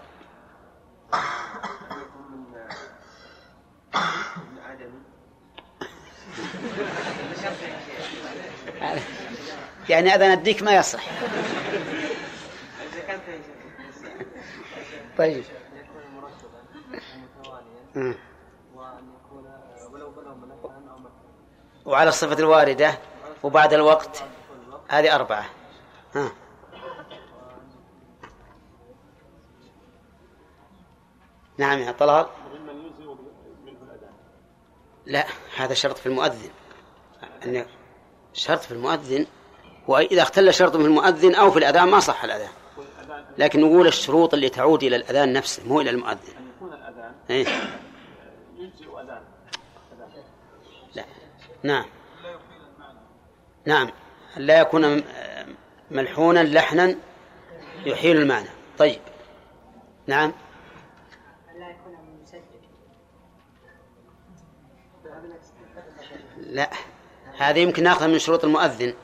[SPEAKER 1] يعني أذان الديك ما يصح طيب. وعلى الصفة الواردة وبعد الوقت هذه أربعة. ها. نعم يا طلال. لا هذا شرط في المؤذن. أن شرط في المؤذن وإذا اختل شرط في المؤذن أو في الأذان ما صح الأذان. لكن نقول الشروط اللي تعود إلى الأذان نفسه مو إلى المؤذن.
[SPEAKER 6] أن يكون الأذان
[SPEAKER 1] إيه؟
[SPEAKER 6] يجزئ أذان.
[SPEAKER 1] لا. نعم. نعم. لا يكون م- ملحونا لحنا يحيل المعنى. طيب. نعم.
[SPEAKER 3] لا.
[SPEAKER 1] هذه يمكن ناخذها من شروط المؤذن.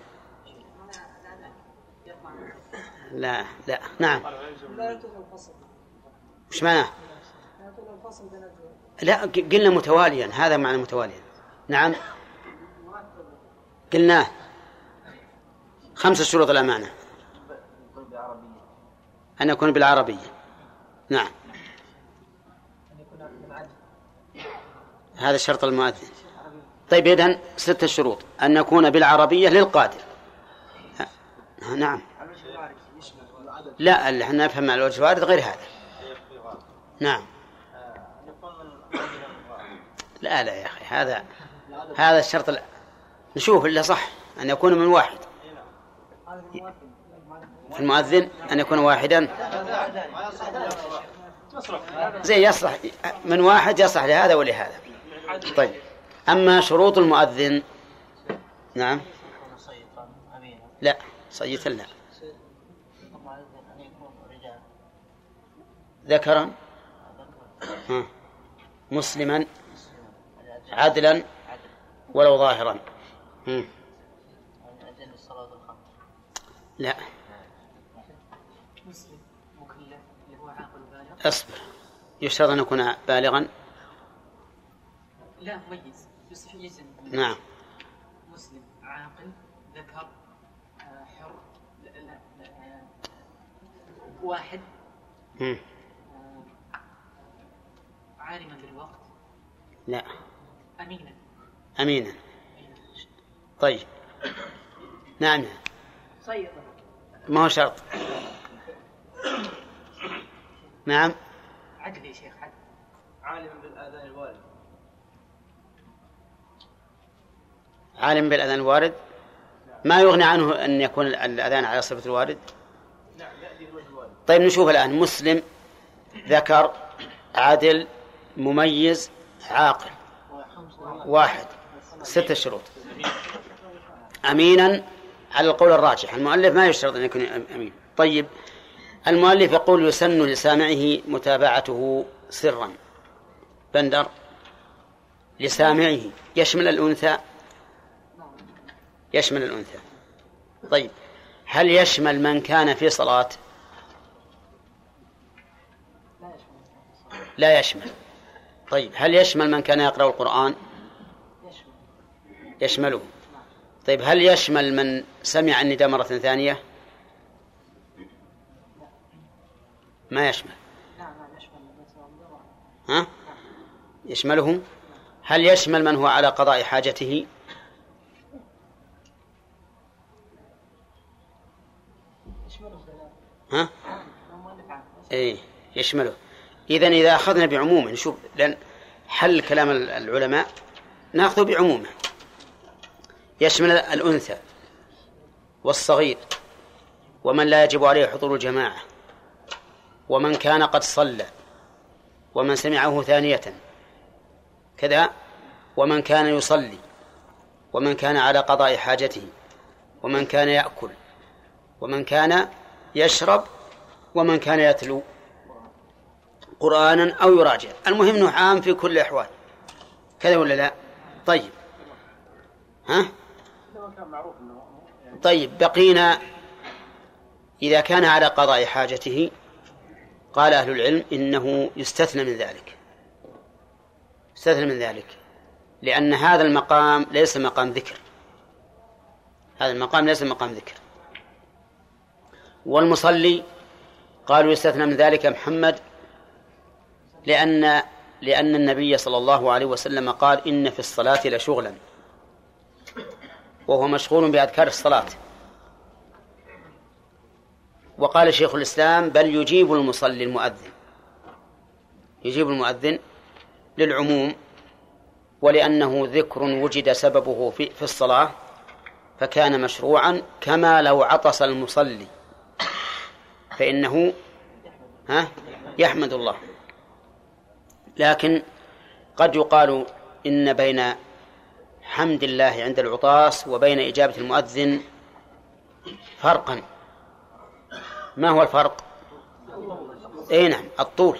[SPEAKER 1] لا لا. نعم. وش معناه
[SPEAKER 3] لا
[SPEAKER 1] قلنا متواليا. هذا معنى متواليا. نعم. قلناه خمسة شروط الأمانة أن يكون بالعربية. نعم. هذا شرط المؤذن. طيب إذن ستة شروط. أن يكون بالعربية للقادر نعم. لا اللي إحنا نفهم على الوجه الوارد غير هذا. نعم. لا لا يا أخي هذا هذا الشرط ال- نشوف اللي صح أن يكون من واحد. في المؤذن أن يكون واحدا. زي يصلح. من واحد يصلح لهذا ولهذا. طيب. أما شروط المؤذن نعم. لا صيتا لا. ذكرا. مسلما؟ عدلا ولو ظاهرا. لا. أصبر. يشترط أن يكون بالغا؟
[SPEAKER 3] لا مميز
[SPEAKER 1] نعم.
[SPEAKER 3] مسلم عاقل ذكر آه، حر لا لا لا آه، واحد
[SPEAKER 1] هم.
[SPEAKER 3] آه، عالما بالوقت.
[SPEAKER 1] لا.
[SPEAKER 3] أمينا.
[SPEAKER 1] أمينا. طيب. نعم.
[SPEAKER 3] صيد
[SPEAKER 1] ما هو شرط؟ نعم.
[SPEAKER 3] عدل يا شيخ عدل.
[SPEAKER 2] عالما بالآذان الوارد
[SPEAKER 1] عالم بالأذان الوارد ما يغني عنه أن يكون الأذان على صفة الوارد؟ طيب نشوف الآن. مسلم ذكر عادل مميز عاقل. واحد. ستة شروط. أمينا على القول الراجح. المؤلف ما يشترط أن يكون أمين. طيب المؤلف يقول يسن لسامعه متابعته سرا. بندر لسامعه. يشمل الأنثى يشمل الأنثى. طيب هل يشمل من كان في صلاة؟ لا يشمل. طيب هل يشمل من كان يقرأ القرآن؟ يشمله. طيب هل يشمل من سمع النداء مرة ثانية؟ ما يشمل. ها؟ يشمله هل يشمل من هو على قضاء حاجته؟ إيه يشمله. اذا إذا أخذنا بعمومه نشوف لأن حل كلام العلماء ناخذه بعمومه يشمل الأنثى والصغير ومن لا يجب عليه حضور الجماعة ومن كان قد صلى ومن سمعه ثانية كذا ومن كان يصلي ومن كان على قضاء حاجته ومن كان يأكل ومن كان يشرب ومن كان يتلو قرآنا أو يراجع. المهم أنه عام في كل الأحوال. كذا ولا لا؟ طيب. ها؟ طيب. بقينا إذا كان على قضاء حاجته قال أهل العلم إنه يستثنى من ذلك. يستثنى من ذلك. لأن هذا المقام ليس مقام ذكر. هذا المقام ليس مقام ذكر. والمصلي قالوا يستثنى من ذلك محمد لأن لأن النبي صلى الله عليه وسلم قال إن في الصلاة لشغلا. وهو مشغول بأذكار الصلاة. وقال شيخ الإسلام بل يجيب المصلي المؤذن. يجيب المؤذن للعموم ولأنه ذكر وجد سببه في, في الصلاة فكان مشروعا كما لو عطس المصلي. فإنه ها؟ يحمد الله. لكن قد يقال إن بين حمد الله عند العطاس وبين إجابة المؤذن فرقا. ما هو الفرق؟ إي نعم الطول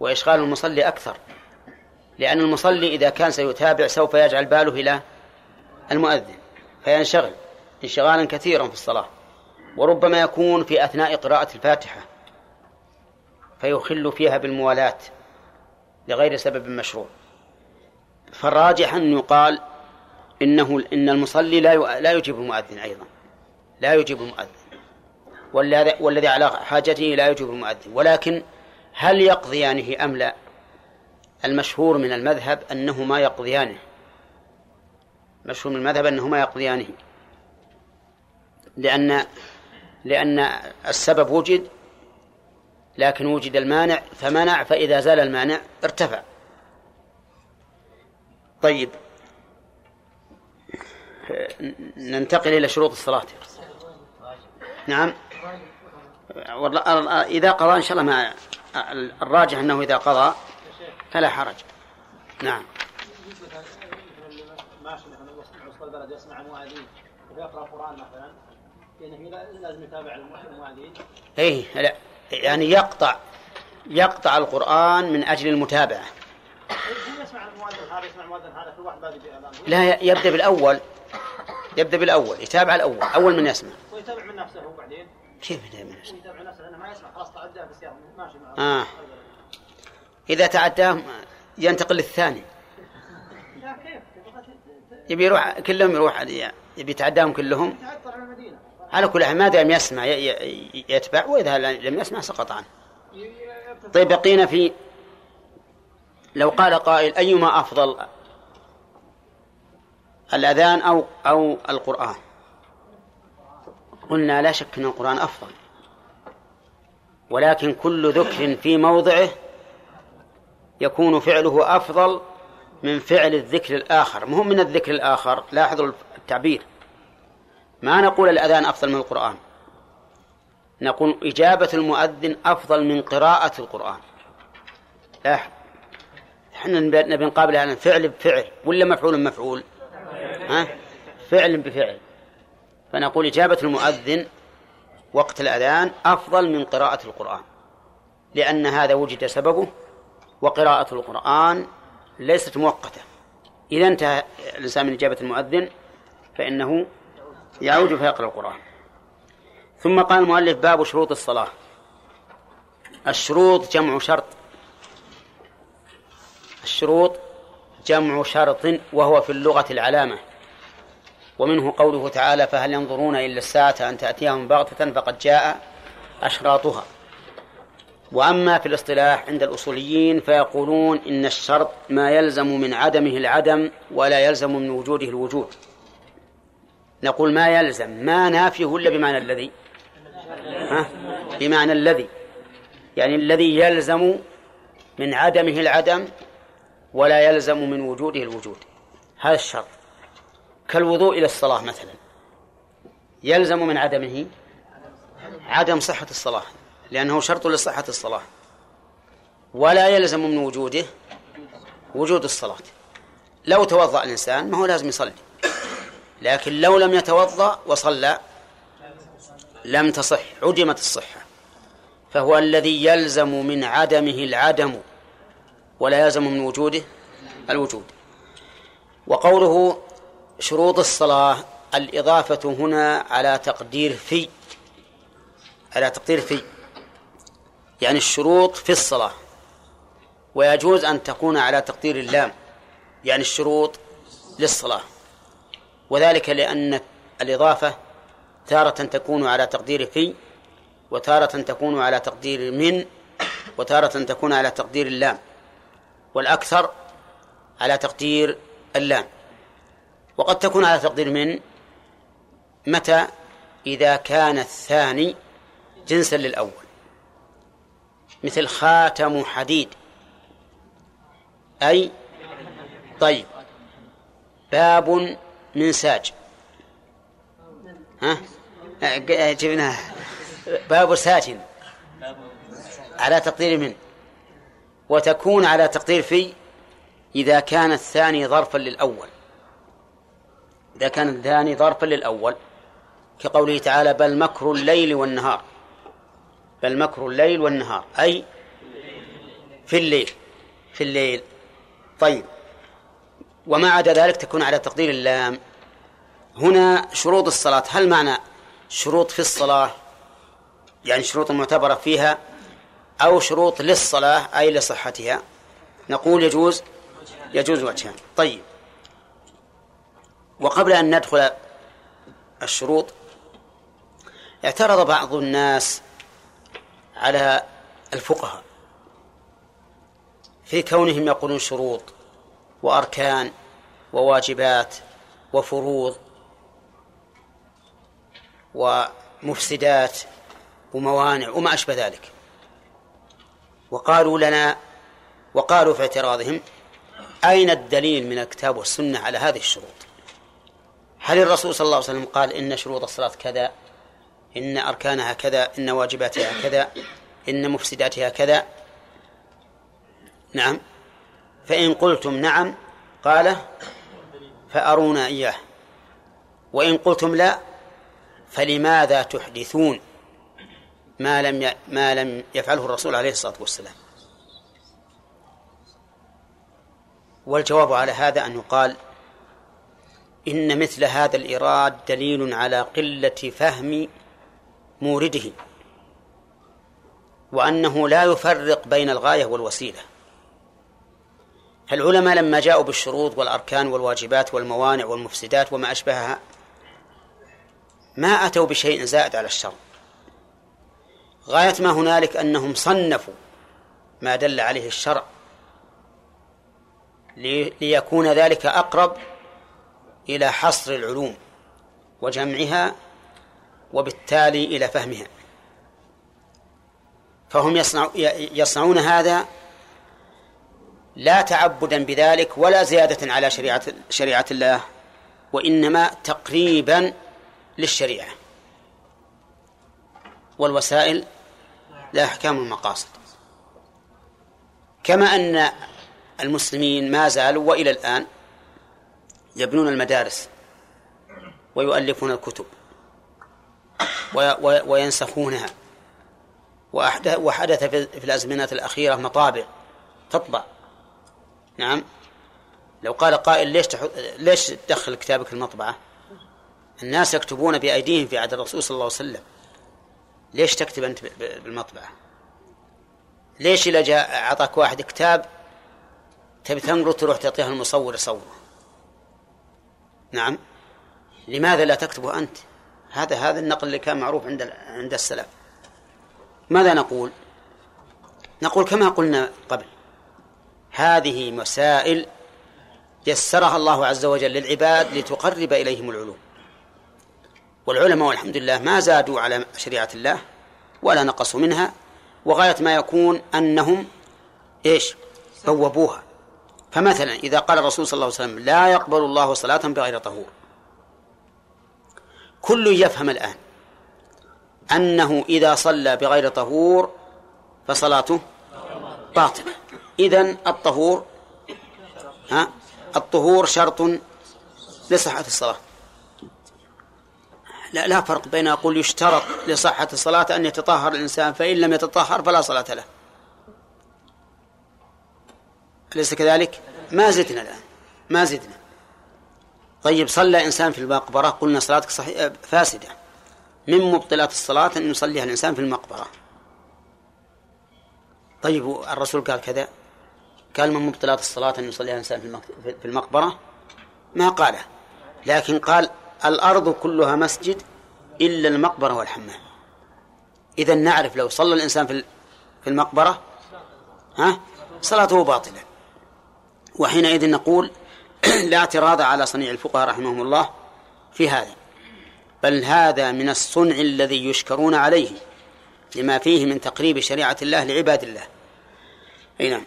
[SPEAKER 1] وإشغال المصلي أكثر. لأن المصلي إذا كان سيتابع سوف يجعل باله إلى المؤذن فينشغل انشغالا كثيرا في الصلاة. وربما يكون في أثناء قراءة الفاتحة فيخل فيها بالموالاة لغير سبب مشروع. فالراجح أن يقال إنه إن المصلي لا لا يجيب المؤذن أيضا لا يجيب المؤذن. والذي على حاجته لا يجيب المؤذن. ولكن هل يقضيانه أم لا؟ المشهور من المذهب أنهما يقضيانه. مشهور من المذهب أنهما يقضيانه. لأن لأن السبب وجد لكن وجد المانع فمنع فإذا زال المانع ارتفع. طيب. ننتقل إلى شروط الصلاة. نعم. والله إذا قضى إن شاء الله ما الراجح أنه إذا قضى فلا حرج. نعم.
[SPEAKER 6] ماشي مثلا يسمع مثلا لأنه لازم يتابع المؤذن
[SPEAKER 1] إيه لا. يعني يقطع يقطع القرآن من أجل المتابعة. لا يبدأ بالأول. يبدأ بالأول يتابع الأول. أول من يسمع.
[SPEAKER 6] ويتابع من نفسه وبعدين
[SPEAKER 1] كيف يبدأ من نفسه؟
[SPEAKER 6] يتابع نفسه لأنه ما يسمع. خلاص تعداه بالسيارة ماشي معه.
[SPEAKER 1] آه. إذا تعداه ينتقل للثاني.
[SPEAKER 6] لا كيف؟
[SPEAKER 1] يبي يروح كلهم يروح يبي يتعداهم كلهم.
[SPEAKER 6] تعطل على المدينة.
[SPEAKER 1] على كل حال ما دام يسمع يتبع؟ وإذا لم يسمع سقط عنه. طيب بقينا في لو قال قائل أيما أفضل الأذان أو أو القرآن؟ قلنا لا شك أن القرآن أفضل. ولكن كل ذكر في موضعه يكون فعله أفضل من فعل الذكر الآخر. مهم من الذكر الآخر لاحظوا التعبير. ما نقول الأذان أفضل من القرآن. نقول إجابة المؤذن أفضل من قراءة القرآن. لاحظ إحنا نبي نقابل على فعل بفعل ولا مفعول مفعول ها؟ فعل بفعل. فنقول إجابة المؤذن وقت الأذان أفضل من قراءة القرآن لأن هذا وجد سببه وقراءة القرآن ليست مؤقتة. إذا انتهى الإنسان من إجابة المؤذن فإنه يعود فيقرأ القرآن. ثم قال المؤلف باب شروط الصلاة. الشروط جمع شرط. الشروط جمع شرط وهو في اللغة العلامة. ومنه قوله تعالى فهل ينظرون إلا الساعة أن تأتيهم بغتة فقد جاء أشراطها. وأما في الاصطلاح عند الأصوليين فيقولون إن الشرط ما يلزم من عدمه العدم ولا يلزم من وجوده الوجود. نقول ما يلزم ما نافيه ولا بمعنى الذي. ها؟ بمعنى الذي. يعني الذي يلزم من عدمه العدم ولا يلزم من وجوده الوجود. هذا الشرط. كالوضوء إلى الصلاة مثلا. يلزم من عدمه عدم صحة الصلاة لأنه شرط لصحة الصلاة. ولا يلزم من وجوده وجود الصلاة. لو توضأ الإنسان ما هو لازم يصلي. لكن لو لم يتوضأ وصلى لم تصح عدمت الصحة. فهو الذي يلزم من عدمه العدم ولا يلزم من وجوده الوجود. وقوله شروط الصلاة الإضافة هنا على تقدير في على تقدير في يعني الشروط في الصلاة. ويجوز أن تكون على تقدير اللام يعني الشروط للصلاة. وذلك لأن الإضافة تارة تكون على تقدير في وتارة تكون على تقدير من وتارة تكون على تقدير اللام والأكثر على تقدير اللام. وقد تكون على تقدير من متى؟ إذا كان الثاني جنسا للأول. مثل خاتم حديد. أي؟ طيب. باب من ساج. ها؟ جبناه باب ساجن على تقدير من؟ وتكون على تقدير في إذا كان الثاني ظرفا للأول. إذا كان الثاني ظرفا للأول كقوله تعالى بل مكر الليل والنهار. بل مكر الليل والنهار. أي في الليل. في الليل. طيب. وما عدا ذلك تكون على تقدير اللام. هنا شروط الصلاة. هل معنى شروط في الصلاة؟ يعني شروط معتبرة فيها أو شروط للصلاة أي لصحتها. نقول يجوز؟ يجوز وجهان. طيب. وقبل أن ندخل الشروط اعترض بعض الناس على الفقهاء في كونهم يقولون شروط. وأركان وواجبات وفروض ومفسدات وموانع وما أشبه ذلك. وقالوا لنا وقالوا في اعتراضهم أين الدليل من الكتاب والسنة على هذه الشروط؟ هل الرسول صلى الله عليه وسلم قال إن شروط الصلاة كذا إن أركانها كذا إن واجباتها كذا إن مفسداتها كذا؟ نعم. فإن قلتم نعم قال فأرونا إياه. وإن قلتم لا فلماذا تحدثون؟ ما لم ما لم يفعله الرسول عليه الصلاة والسلام. والجواب على هذا أن يقال إن مثل هذا الإيراد دليل على قلة فهم مورده وأنه لا يفرق بين الغاية والوسيلة. فالعلماء لما جاءوا بالشروط والأركان والواجبات والموانع والمفسدات وما أشبهها ما أتوا بشيء زائد على الشر غاية ما هنالك أنهم صنفوا ما دل عليه الشرع ليكون ذلك أقرب إلى حصر العلوم وجمعها وبالتالي إلى فهمها. فهم يصنع يصنعون هذا لا تعبدا بذلك ولا زيادة على شريعة شريعة الله وإنما تقريبا للشريعة. والوسائل لا أحكام المقاصد كما أن المسلمين ما زالوا وإلى الآن يبنون المدارس ويؤلفون الكتب وينسخونها. وحدث في الأزمنة الأخيرة مطابع تطبع. نعم. لو قال قائل ليش تحط ليش تدخل كتابك المطبعة؟ الناس يكتبون بأيديهم في عهد الرسول صلى الله عليه وسلم. ليش تكتب أنت بالمطبعة؟ ليش إذا جاء أعطاك واحد كتاب تبي تنقره تروح تعطيها المصور يصوره؟ نعم. لماذا لا تكتبه أنت؟ هذا هذا النقل اللي كان معروف عند عند السلف. ماذا نقول؟ نقول كما قلنا قبل. هذه مسائل يسرها الله عز وجل للعباد لتقرب إليهم العلوم. والعلماء والحمد لله ما زادوا على شريعة الله ولا نقصوا منها وغاية ما يكون أنهم إيش؟ بوبوها. فمثلا إذا قال الرسول صلى الله عليه وسلم لا يقبل الله صلاة بغير طهور. كل يفهم الآن أنه إذا صلى بغير طهور فصلاته باطلة. إذن الطهور ها؟ الطهور شرط لصحة الصلاة. لا لا فرق بين أقول يشترط لصحة الصلاة أن يتطهر الإنسان فإن لم يتطهر فلا صلاة له. أليس كذلك؟ ما زدنا الآن ما زدنا. طيب صلى إنسان في المقبرة قلنا صلاتك صحيح فاسدة. من مبطلات الصلاة أن يصليها الإنسان في المقبرة. طيب الرسول قال كذا. قال من مبطلات الصلاة أن يصليها الإنسان في المقبرة؟ ما قاله. لكن قال الأرض كلها مسجد إلا المقبرة والحمام. إذا نعرف لو صلى الإنسان في المقبرة ها؟ صلاته باطلة. وحينئذ نقول لا اعتراض على صنيع الفقهاء رحمهم الله في هذا. بل هذا من الصنع الذي يشكرون عليه لما فيه من تقريب شريعة الله لعباد الله. أي نعم.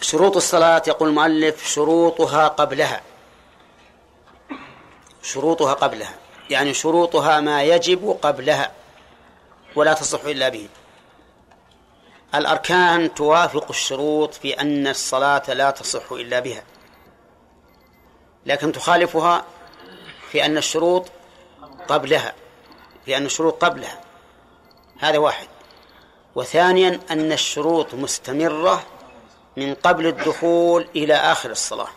[SPEAKER 1] شروط الصلاة يقول المؤلف شروطها قبلها. شروطها قبلها. يعني شروطها ما يجب قبلها ولا تصح إلا به. الأركان توافق الشروط في أن الصلاة لا تصح إلا بها. لكن تخالفها في أن الشروط قبلها في أن الشروط قبلها. هذا واحد. وثانيا أن الشروط مستمرة من قبل الدخول إلى آخر الصلاة.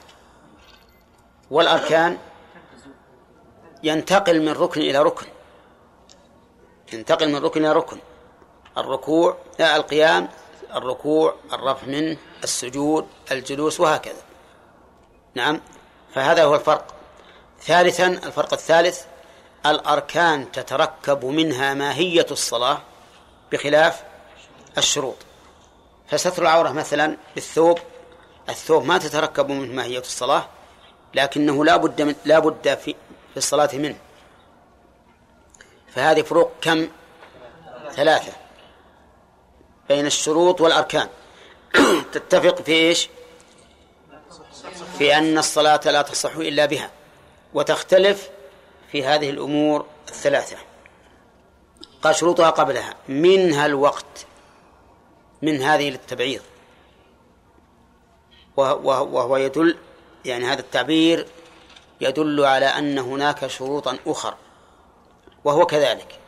[SPEAKER 1] والأركان ينتقل من ركن إلى ركن. ينتقل من ركن إلى ركن. الركوع لا القيام الركوع الرفع منه السجود الجلوس وهكذا. نعم فهذا هو الفرق. ثالثا الفرق الثالث الأركان تتركب منها ماهية الصلاة بخلاف الشروط. فستر العورة مثلا بالثوب الثوب ما تتركب منه ماهية الصلاة لكنه لا بد من لا بد في في الصلاة منه. فهذه فروق كم؟ ثلاثة. بين الشروط والأركان. تتفق في إيش؟ في أن الصلاة لا تصح إلا بها وتختلف في هذه الأمور الثلاثة. قال شروطها قبلها. منها الوقت. من هذه للتبعيض. وهو يدل يعني هذا التعبير يدل على أن هناك شروطا أخرى وهو كذلك.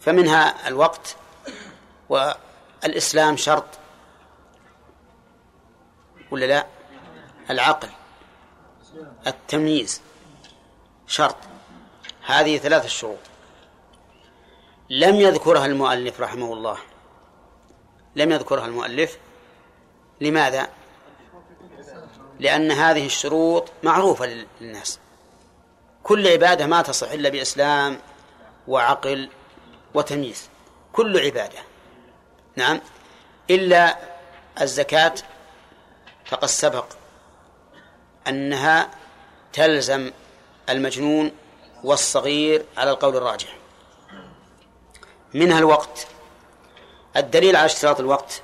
[SPEAKER 1] فمنها الوقت والإسلام شرط ولا لا؟ العقل التمييز شرط. هذه ثلاث شروط. لم يذكرها المؤلف رحمه الله. لم يذكرها المؤلف. لماذا؟ لأن هذه الشروط معروفة للناس. كل عبادة ما تصح إلا بإسلام وعقل وتمييز. كل عبادة. نعم. إلا الزكاة فقد سبق أنها تلزم المجنون والصغير على القول الراجح. منها الوقت. الدليل على اشتراط الوقت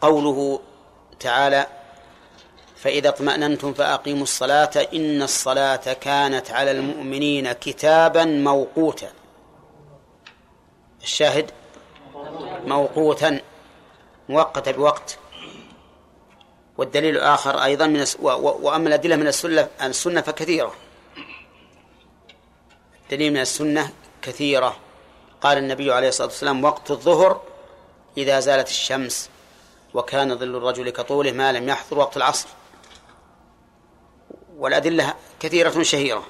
[SPEAKER 1] قوله تعالى فإذا اطمأننتم فأقيموا الصلاة إن الصلاة كانت على المؤمنين كتابا موقوتا. الشاهد موقوتا مؤقتا بوقت والدليل الآخر أيضا من وأما الأدلة من السنة السنة فكثيرة. دليل من السنة كثيرة. قال النبي عليه الصلاة والسلام وقت الظهر إذا زالت الشمس وكان ظل الرجل كطوله ما لم يحضر وقت العصر. والأدلة كثيرة شهيرة.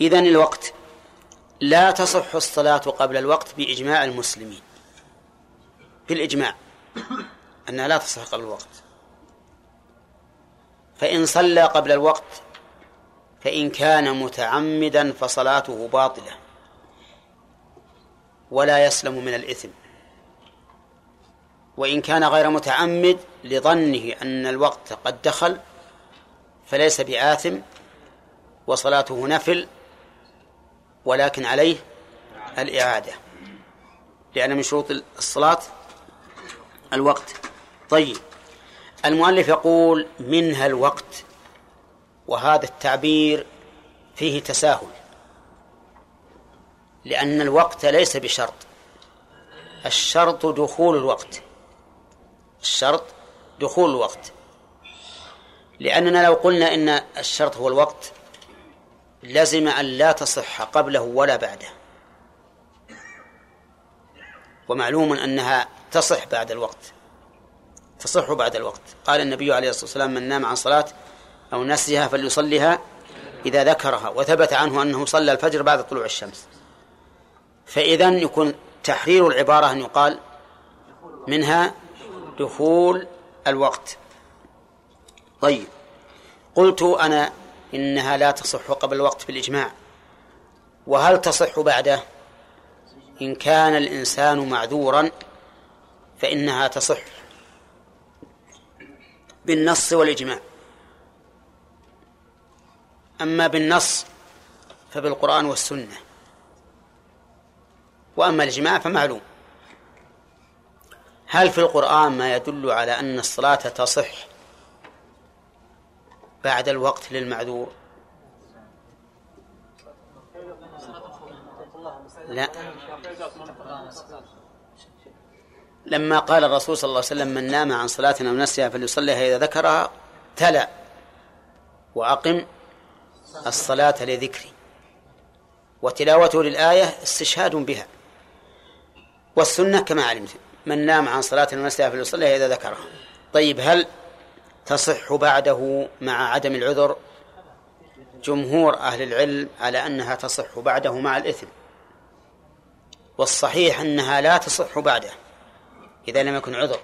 [SPEAKER 1] إذن الوقت لا تصح الصلاة قبل الوقت بإجماع المسلمين. بالإجماع. أنها لا تصح قبل الوقت. فإن صلى قبل الوقت فإن كان متعمدا فصلاته باطلة. ولا يسلم من الإثم. وإن كان غير متعمد لظنه أن الوقت قد دخل فليس بآثم وصلاته نفل ولكن عليه الإعادة لأن من شروط الصلاة الوقت. طيب المؤلف يقول منها الوقت وهذا التعبير فيه تساهل لأن الوقت ليس بشرط الشرط دخول الوقت. الشرط دخول الوقت. لأننا لو قلنا إن الشرط هو الوقت لزم أن لا تصح قبله ولا بعده. ومعلوم أنها تصح بعد الوقت تصح بعد الوقت. قال النبي عليه الصلاة والسلام من نام عن صلاة أو نسيها فليصليها إذا ذكرها وثبت عنه أنه صلى الفجر بعد طلوع الشمس. فإذا يكون تحرير العبارة أن يقال منها دخول الوقت. طيب. قلت أنا إنها لا تصح قبل الوقت بالإجماع. وهل تصح بعده؟ إن كان الإنسان معذورا فإنها تصح. بالنص والإجماع. أما بالنص فبالقرآن والسنة. وأما الإجماع فمعلوم. هل في القرآن ما يدل على أن الصلاة تصح بعد الوقت للمعذور؟ لا. لما قال الرسول صلى الله عليه وسلم من نام عن صلاة أو نسيها فليصليها إذا ذكرها تلا وأقم الصلاة لذكري. وتلاوته للآية استشهاد بها. والسنة كما علمت. من نام عن صلاة أو نسيها فليصليها إذا ذكرها طيب هل تصح بعده مع عدم العذر؟ جمهور أهل العلم على أنها تصح بعده مع الإثم والصحيح أنها لا تصح بعده إذا لم يكن عذر.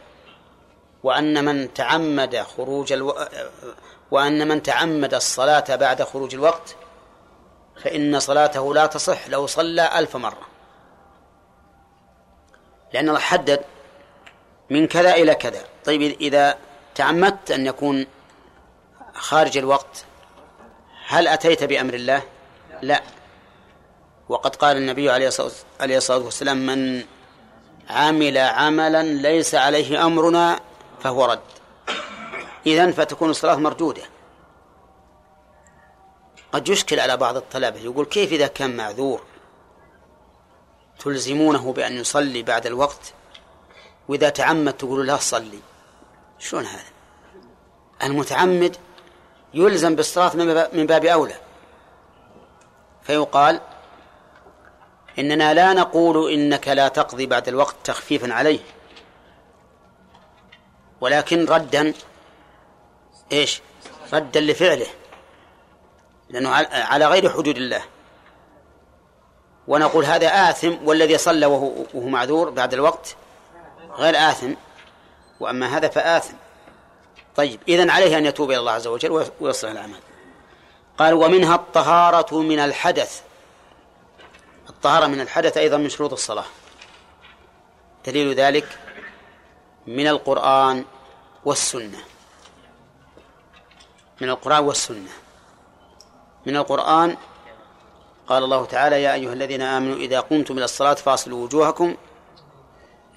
[SPEAKER 1] وأن من تعمد خروج ألو... وأن من تعمد الصلاة بعد خروج الوقت فإن صلاته لا تصح لو صلى ألف مرة. لأن الله حدد من كذا إلى كذا. طيب إذا تعمدت أن يكون خارج الوقت هل أتيت بأمر الله؟ لا. وقد قال النبي عليه الصلاة والسلام من عمل عملا ليس عليه أمرنا فهو رد. إذن فتكون الصلاة مردودة. قد يشكل على بعض الطلبة يقول كيف إذا كان معذور؟ تلزمونه بأن يصلي بعد الوقت؟ وإذا تعمد تقول لا صلي. شلون هذا؟ المتعمد يلزم بالصلاة من باب أولى. فيقال إننا لا نقول إنك لا تقضي بعد الوقت تخفيفا عليه. ولكن ردا إيش؟ ردا لفعله. لأنه على غير حدود الله. ونقول هذا آثم والذي صلى وهو, وهو معذور بعد الوقت غير آثم وأما هذا فآثم. طيب إذن عليه أن يتوب إلى الله عز وجل ويصلح الأعمال. قال ومنها الطهارة من الحدث. الطهارة من الحدث أيضا من شروط الصلاة. دليل ذلك من القرآن والسنة. من القرآن والسنة. من القرآن قال الله تعالى يا أيها الذين آمنوا إذا قمتم إلى الصلاة فاصلوا وجوهكم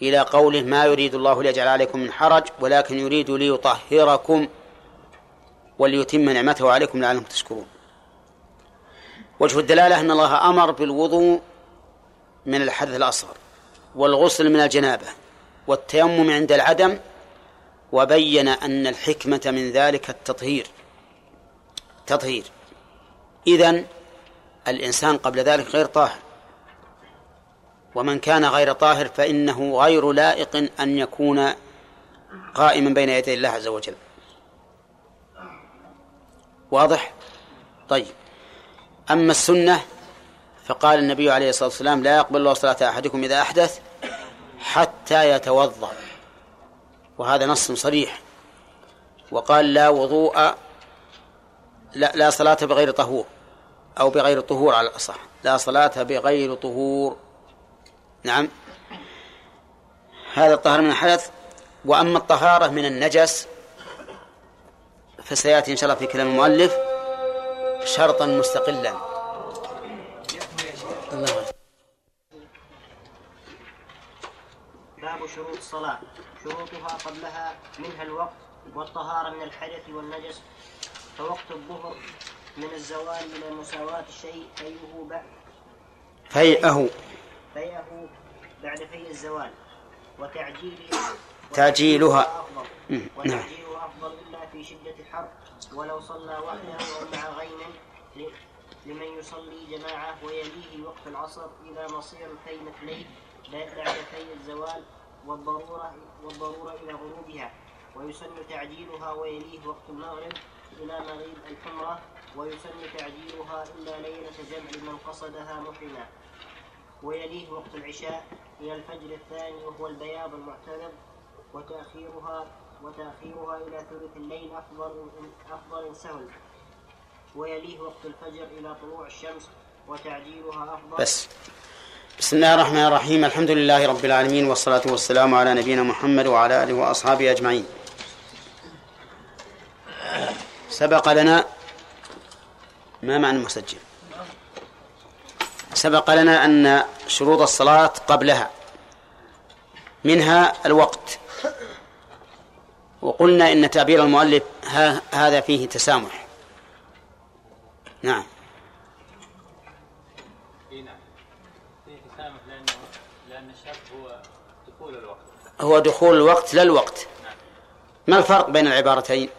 [SPEAKER 1] إلى قوله ما يريد الله ليجعل عليكم من حرج ولكن يريد ليطهركم وليتم نعمته عليكم لعلكم تشكرون. وجه الدلالة أن الله أمر بالوضوء من الحدث الأصغر والغسل من الجنابة والتيمم عند العدم وبين أن الحكمة من ذلك التطهير. تطهير. إذن الإنسان قبل ذلك غير طاهر. ومن كان غير طاهر فإنه غير لائق أن يكون قائما بين يدي الله عز وجل. واضح؟ طيب. أما السنة فقال النبي عليه الصلاة والسلام لا يقبل الله صلاة أحدكم إذا أحدث حتى يتوضأ. وهذا نص صريح. وقال لا وضوء لا, لا صلاة بغير طهور أو بغير طهور على الأصح. لا صلاة بغير طهور. نعم. هذا الطهر من الحدث وأما الطهارة من النجس فسيأتي إن شاء الله في كلام المؤلف شرطا مستقلا. الله
[SPEAKER 4] باب شروط الصلاة. شروطها قبلها منها الوقت والطهارة من الحدث والنجس فوقت الظهر من الزوال إلى مساواة الشيء فيئه بعد.
[SPEAKER 1] فيئه
[SPEAKER 4] فيئه بعد في الزوال وتعجيل
[SPEAKER 1] تعجيلها. مم، نعم.
[SPEAKER 4] وتعجيلها أفضل إلا في شدة الحر ولو صلى وحده أو مع غيم ل- لمن يصلي جماعة ويليه وقت العصر إلى مصير في مثليه بعد في الزوال والضرورة والضرورة إلى غروبها. ويسن تعجيلها ويليه وقت المغرب إلى مغيب الحمرة. ويسن تعجيلها إلا ليلة جمع من قصدها محرما. ويليه وقت العشاء إلى الفجر الثاني وهو البياض المعترض وتأخيرها وتأخيرها إلى ثلث الليل أفضل أفضل سهل. ويليه وقت الفجر إلى طلوع الشمس وتعجيلها أفضل.
[SPEAKER 1] بس. بسم الله الرحمن الرحيم. الحمد لله رب العالمين والصلاة والسلام على نبينا محمد وعلى آله وأصحابه أجمعين. سبق لنا ما معنى المسجل سبق لنا أن شروط الصلاة قبلها منها الوقت. وقلنا إن تعبير المؤلف ها هذا فيه تسامح. نعم.
[SPEAKER 6] نعم. هو دخول الوقت.
[SPEAKER 1] هو دخول الوقت لا الوقت ما الفرق بين العبارتين؟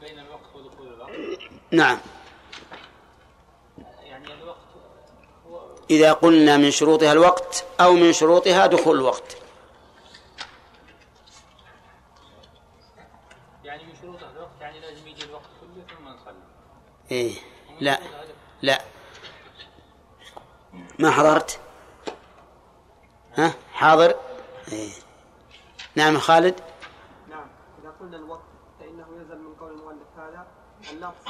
[SPEAKER 6] بين الوقت ودخول الوقت؟
[SPEAKER 1] نعم. إذا قلنا من شروطها الوقت أو من شروطها دخول الوقت.
[SPEAKER 6] يعني من شروطه الوقت يعني لازم يجي الوقت كله ثم نصلي.
[SPEAKER 1] إيه لا
[SPEAKER 6] شروطها.
[SPEAKER 1] لا. ما حضرت؟ ها حاضر؟ إيه. نعم خالد؟
[SPEAKER 3] نعم إذا قلنا الوقت فإنه يلزم من قول المؤلف هذا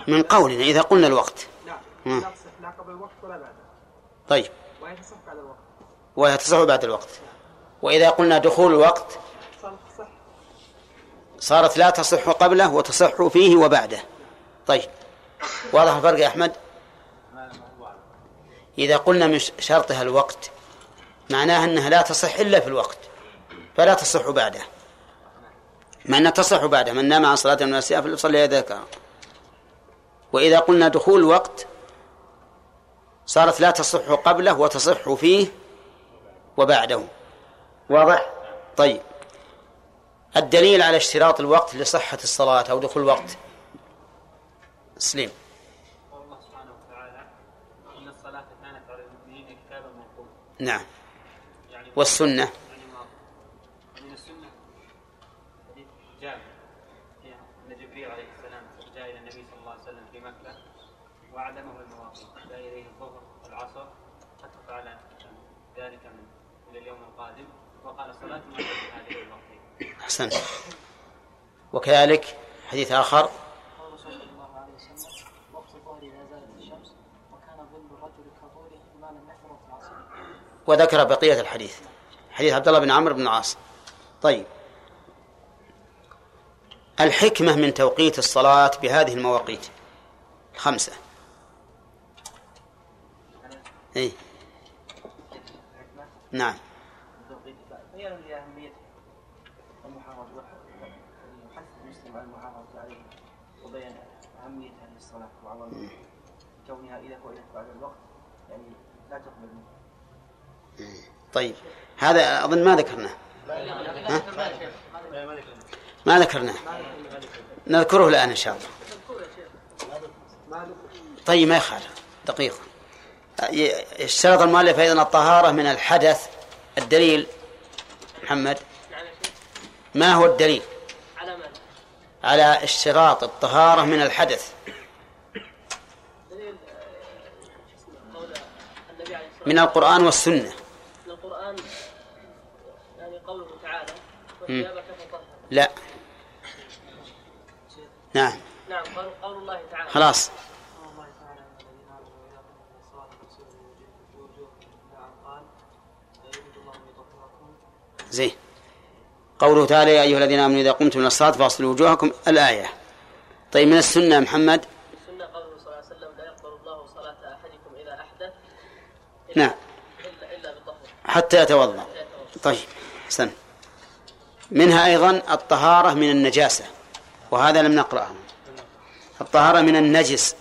[SPEAKER 1] من قولنا إذا قلنا الوقت.
[SPEAKER 3] نعم. لا تصح لا قبل الوقت ولا بعده
[SPEAKER 1] طيب.
[SPEAKER 3] وهي تصح بعد الوقت.
[SPEAKER 1] وهي تصح بعد الوقت. وإذا قلنا دخول الوقت صارت لا تصح قبله وتصح فيه وبعده. طيب. واضح الفرق يا أحمد؟ إذا قلنا من شرطها الوقت معناها أنها لا تصح إلا في الوقت فلا تصح بعده. مع أنها تصح بعده من نام عن صلاة من فليصلي إذا ذكر وإذا قلنا دخول الوقت صارت لا تصح قبله وتصح فيه وبعده. واضح؟ طيب. الدليل على اشتراط الوقت لصحة الصلاة أو دخول الوقت. سليم.
[SPEAKER 6] قول الله سبحانه وتعالى ان الصلاه كانت على المؤمنين كتابا موقوتا
[SPEAKER 1] نعم
[SPEAKER 6] يعني
[SPEAKER 1] والسنة
[SPEAKER 6] يعني ما من السنة حديث جابر فيه ان جبريل عليه السلام جاء إلى النبي صلى الله عليه وسلم في مكه واعلمه المواقيت جاء اليه الظهر والعصر حتى فعل ذلك من إلى اليوم القادم وقال صلاه ما بين هذه الوقتين
[SPEAKER 1] أحسنت وكذلك حديث آخر
[SPEAKER 3] قول صلى الله عليه وسلم وقت الظهر إذا زالت الشمس وكان ظل الرجل كظهره ما لم يحضر في العصر
[SPEAKER 1] وذكر بقية الحديث. حديث عبد الله بن عمرو بن العاص. طيب. الحكمة من توقيت الصلاة بهذه المواقيت. خمسة إيه. نعم.
[SPEAKER 7] كونها إذا فعلت بعد الوقت. يعني لا تقبل منه.
[SPEAKER 1] طيب هذا أظن ما ذكرناه. ها؟ ما ذكرناه. نذكره الآن إن شاء الله. طيب ما يخالف. دقيقة اشترط المؤلف أيضا الطهارة من الحدث. الدليل محمد. ما هو الدليل؟
[SPEAKER 3] على من؟
[SPEAKER 1] على اشتراط الطهارة من الحدث
[SPEAKER 3] دليل آه، شو اسمه قول النبي عليه الصلاة
[SPEAKER 1] من القرآن والسنة.
[SPEAKER 3] من القرآن يعني قوله تعالى وثيابك فطهر
[SPEAKER 1] لا. نعم.
[SPEAKER 3] نعم قول, الله تعالى.
[SPEAKER 1] خلاص. زين. قوله تعالى يا أيها الذين آمنوا إذا قمتم إلى الصلاة فاغسلوا وجوهكم. الآية. طيب من السنة محمد
[SPEAKER 3] السنة قوله صلى الله عليه وسلم لا يقبل الله صلاه احدكم اذا احدث إلا-
[SPEAKER 1] نعم. حتى يتوضأ. طيب حسن منها أيضا الطهارة من النجاسة وهذا لم نقرأه. الطهارة من النجس.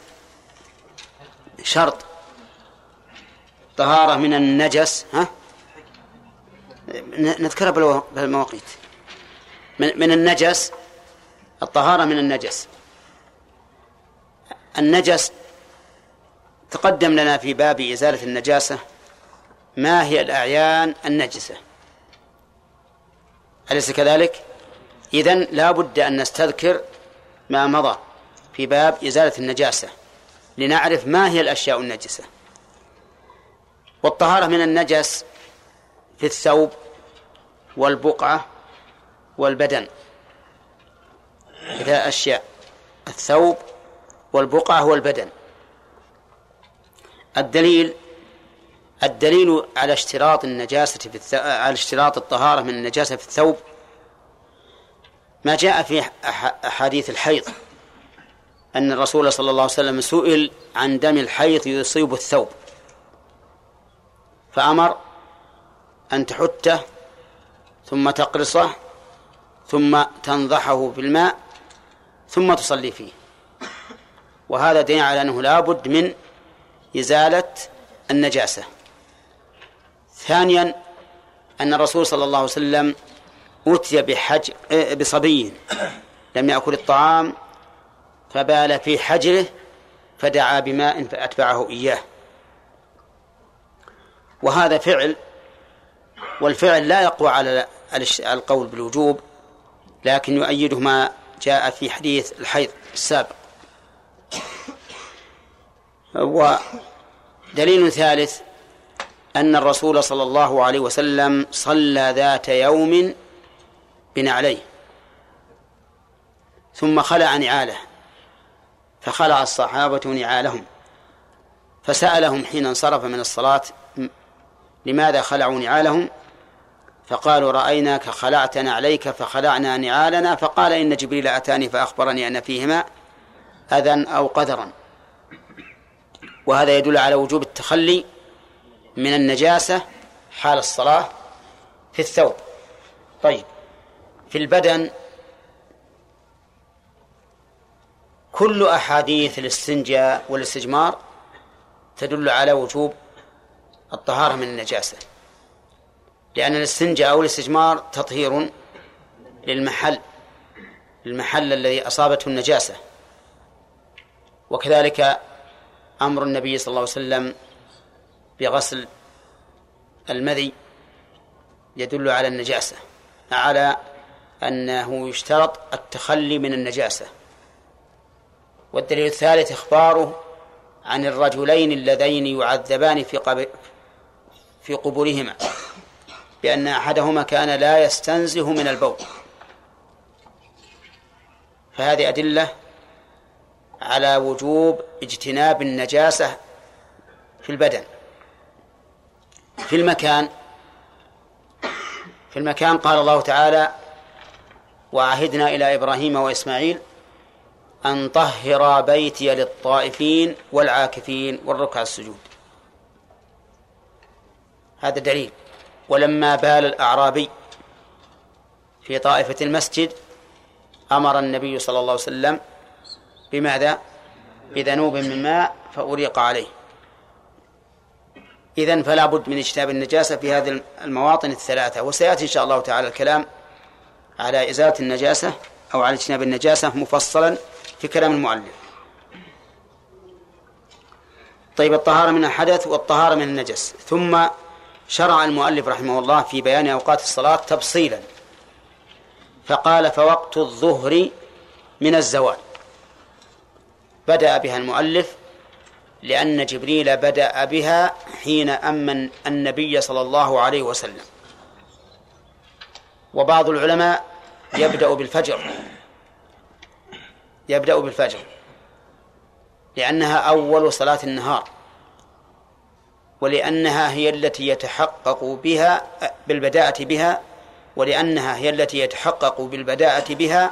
[SPEAKER 1] شرط. طهارة من النجس ها؟ نذكرها بالمواقيت. من, من النجس الطهارة من النجس. النجس تقدم لنا في باب إزالة النجاسة ما هي الأعيان النجسة؟ أليس كذلك؟ إذن لا بد أن نستذكر ما مضى في باب إزالة النجاسة لنعرف ما هي الأشياء النجسة. والطهارة من النجس في الثوب والبقعة والبدن. ثلاث أشياء الثوب والبقعة والبدن. الدليل الدليل على اشتراط النجاسة في الث... على اشتراط الطهارة من النجاسة في الثوب. ما جاء في أح... أحاديث الحيض أن الرسول صلى الله عليه وسلم سئل عن دم الحيض يصيب الثوب. فأمر أن تحته ثم تقرصه ثم تنضحه في الماء ثم تصلي فيه. وهذا دين على أنه لا بد من إزالة النجاسة. ثانيا أن الرسول صلى الله عليه وسلم أتي بحج إيه، بصبي لم يأكل الطعام فبال في حجره فدعا بماء فأتبعه إياه. وهذا فعل والفعل لا يقوى على القول بالوجوب لكن يؤيده ما جاء في حديث الحيض السابق. ودليل ثالث أن الرسول صلى الله عليه وسلم صلى ذات يوم بنعليه ثم خلع نعاله فخلع الصحابة نعالهم فسألهم حين انصرف من الصلاة لماذا خلعوا نعالهم؟ فقالوا رأيناك خلعت نعليك فخلعنا نعالنا فقال إن جبريل أتاني فأخبرني أن فيهما أذى أو قدرا. وهذا يدل على وجوب التخلي من النجاسة حال الصلاة في الثوب. طيب في البدن كل أحاديث الاستنجاء والاستجمار تدل على وجوب الطهارة من النجاسة لأن الاستنجاء أو الاستجمار تطهير للمحل المحل الذي أصابته النجاسة. وكذلك أمر النبي صلى الله عليه وسلم بغسل المذي يدل على النجاسة على أنه يشترط التخلي من النجاسة. والدليل الثالث إخباره عن الرجلين اللذين يعذبان في في قبورهما بأن أحدهما كان لا يستنزه من البول. فهذه أدلة على وجوب اجتناب النجاسة في البدن في المكان. في المكان قال الله تعالى وعهدنا إلى إبراهيم وإسماعيل أن طهر بيتي للطائفين والعاكفين والركع السجود. هذا دليل. ولما بال الأعرابي في طائفة المسجد أمر النبي صلى الله عليه وسلم بماذا؟ بذنوب من ماء فأريق عليه. إذن فلا بد من اجتناب النجاسة في هذه المواطن الثلاثة. وسيأتي إن شاء الله تعالى الكلام على إزالة النجاسة أو على اجتناب النجاسة مفصلا في كلام المؤلف. طيب الطهارة من الحدث والطهارة من النجس. ثم شرع المؤلف رحمه الله في بيان أوقات الصلاة تفصيلا. فقال فوقت الظهر من الزوال. بدأ بها المؤلف لأن جبريل بدأ بها حين أمن النبي صلى الله عليه وسلم. وبعض العلماء يبدأ بالفجر. يبدأ بالفجر. لأنها أول صلاة النهار. ولأنها هي التي يتحقق بها بالبداءة بها ولأنها هي التي يتحقق بالبداءة بها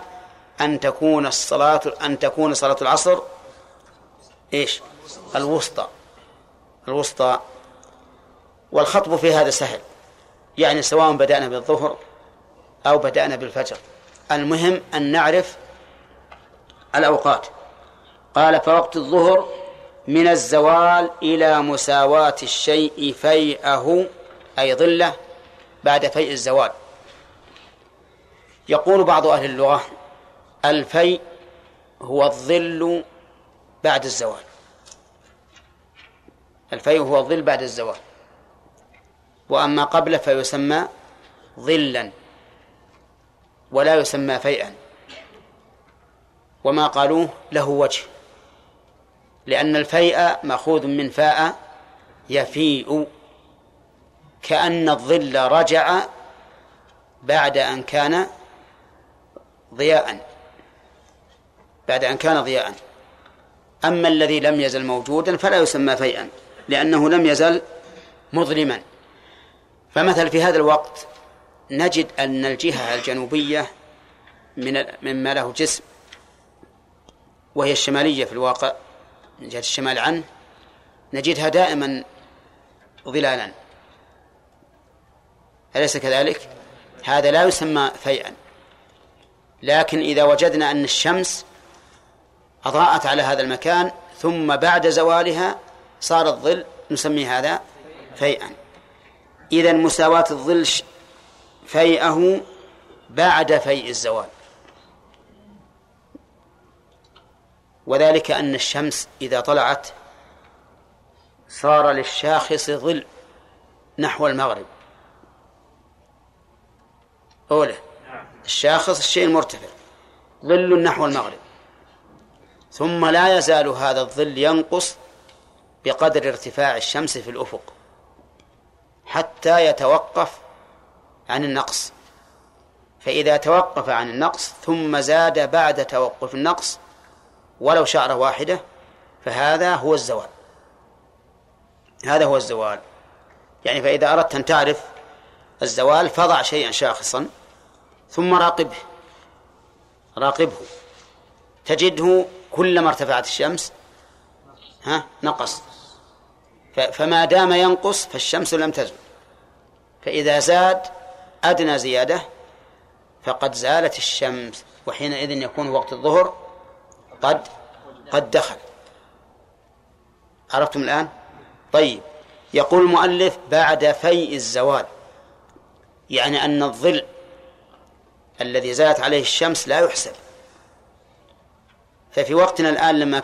[SPEAKER 1] أن تكون الصلاة أن تكون صلاة العصر إيش؟ الوسطى. الوسطى والخطب في هذا سهل. يعني سواء بدأنا بالظهر أو بدأنا بالفجر. المهم أن نعرف الأوقات. قال فوقت الظهر من الزوال إلى مساواة الشيء فيئه أي ظله بعد فيء الزوال. يقول بعض أهل اللغة الفيء هو الظل بعد الزوال. الفيء هو الظل بعد الزوال. وأما قبله فيسمى ظلا ولا يسمى فيئا. وما قالوه له وجه لأن الفيء مأخوذ من فاء يفيء. كأن الظل رجع بعد أن كان ضياء بعد أن كان ضياء. أما الذي لم يزل موجودا فلا يسمى فيئا لأنه لم يزل مظلما. فمثل في هذا الوقت نجد أن الجهة الجنوبية من مما له جسم وهي الشمالية في الواقع من جهة الشمال عنه نجدها دائما ظلالا. أليس كذلك؟ هذا لا يسمى فيئا. لكن إذا وجدنا أن الشمس أضاءت على هذا المكان ثم بعد زوالها صار الظل نسمي هذا فيئا. إذا مساواة الظل فيئه بعد فيء الزوال. وذلك أن الشمس إذا طلعت صار للشاخص ظل نحو المغرب. أولى الشاخص الشيء المرتفع ظل نحو المغرب. ثم لا يزال هذا الظل ينقص بقدر ارتفاع الشمس في الأفق حتى يتوقف عن النقص. فإذا توقف عن النقص ثم زاد بعد توقف النقص ولو شعرة واحدة فهذا هو الزوال. هذا هو الزوال. يعني فإذا أردت أن تعرف الزوال فضع شيئا شاخصا ثم راقبه. راقبه. تجده كلما ارتفعت الشمس ها نقص. فما دام ينقص فالشمس لم تزل. فإذا زاد أدنى زيادة فقد زالت الشمس وحينئذ يكون وقت الظهر قد قد دخل. عرفتم الآن؟ طيب. يقول المؤلف بعد فيء الزوال يعني أن الظل الذي زالت عليه الشمس لا يحسب. ففي وقتنا الآن لما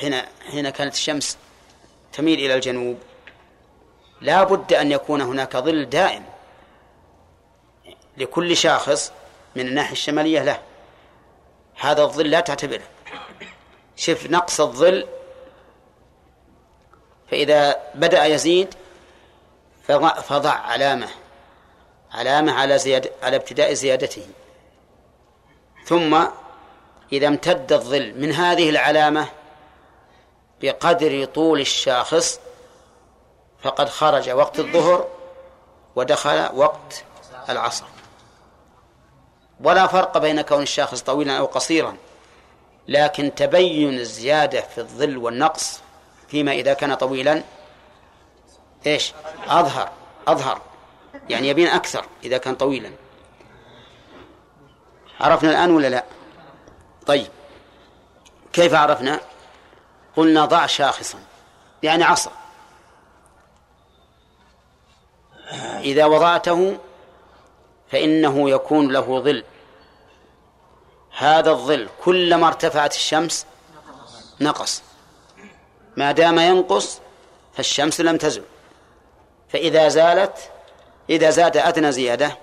[SPEAKER 1] حين حين كانت الشمس تميل إلى الجنوب لا بد أن يكون هناك ظل دائم لكل شاخص من الناحية الشمالية له. هذا الظل لا تعتبره. شف نقص الظل فإذا بدأ يزيد فضع, فضع علامة علامة على زيادة على ابتداء زيادته. ثم إذا امتد الظل من هذه العلامة بقدر طول الشاخص فقد خرج وقت الظهر ودخل وقت العصر. ولا فرق بين كون الشاخص طويلا أو قصيرا لكن تبين الزيادة في الظل والنقص فيما إذا كان طويلا إيش؟ أظهر أظهر يعني يبين أكثر إذا كان طويلا. عرفنا الآن ولا لا؟ طيب. كيف عرفنا؟ قلنا ضع شاخصا يعني عصا. إذا وضعته فإنه يكون له ظل. هذا الظل كلما ارتفعت الشمس نقص. ما دام ينقص فالشمس لم تزل. فإذا زالت إذا زاد أدنى زيادة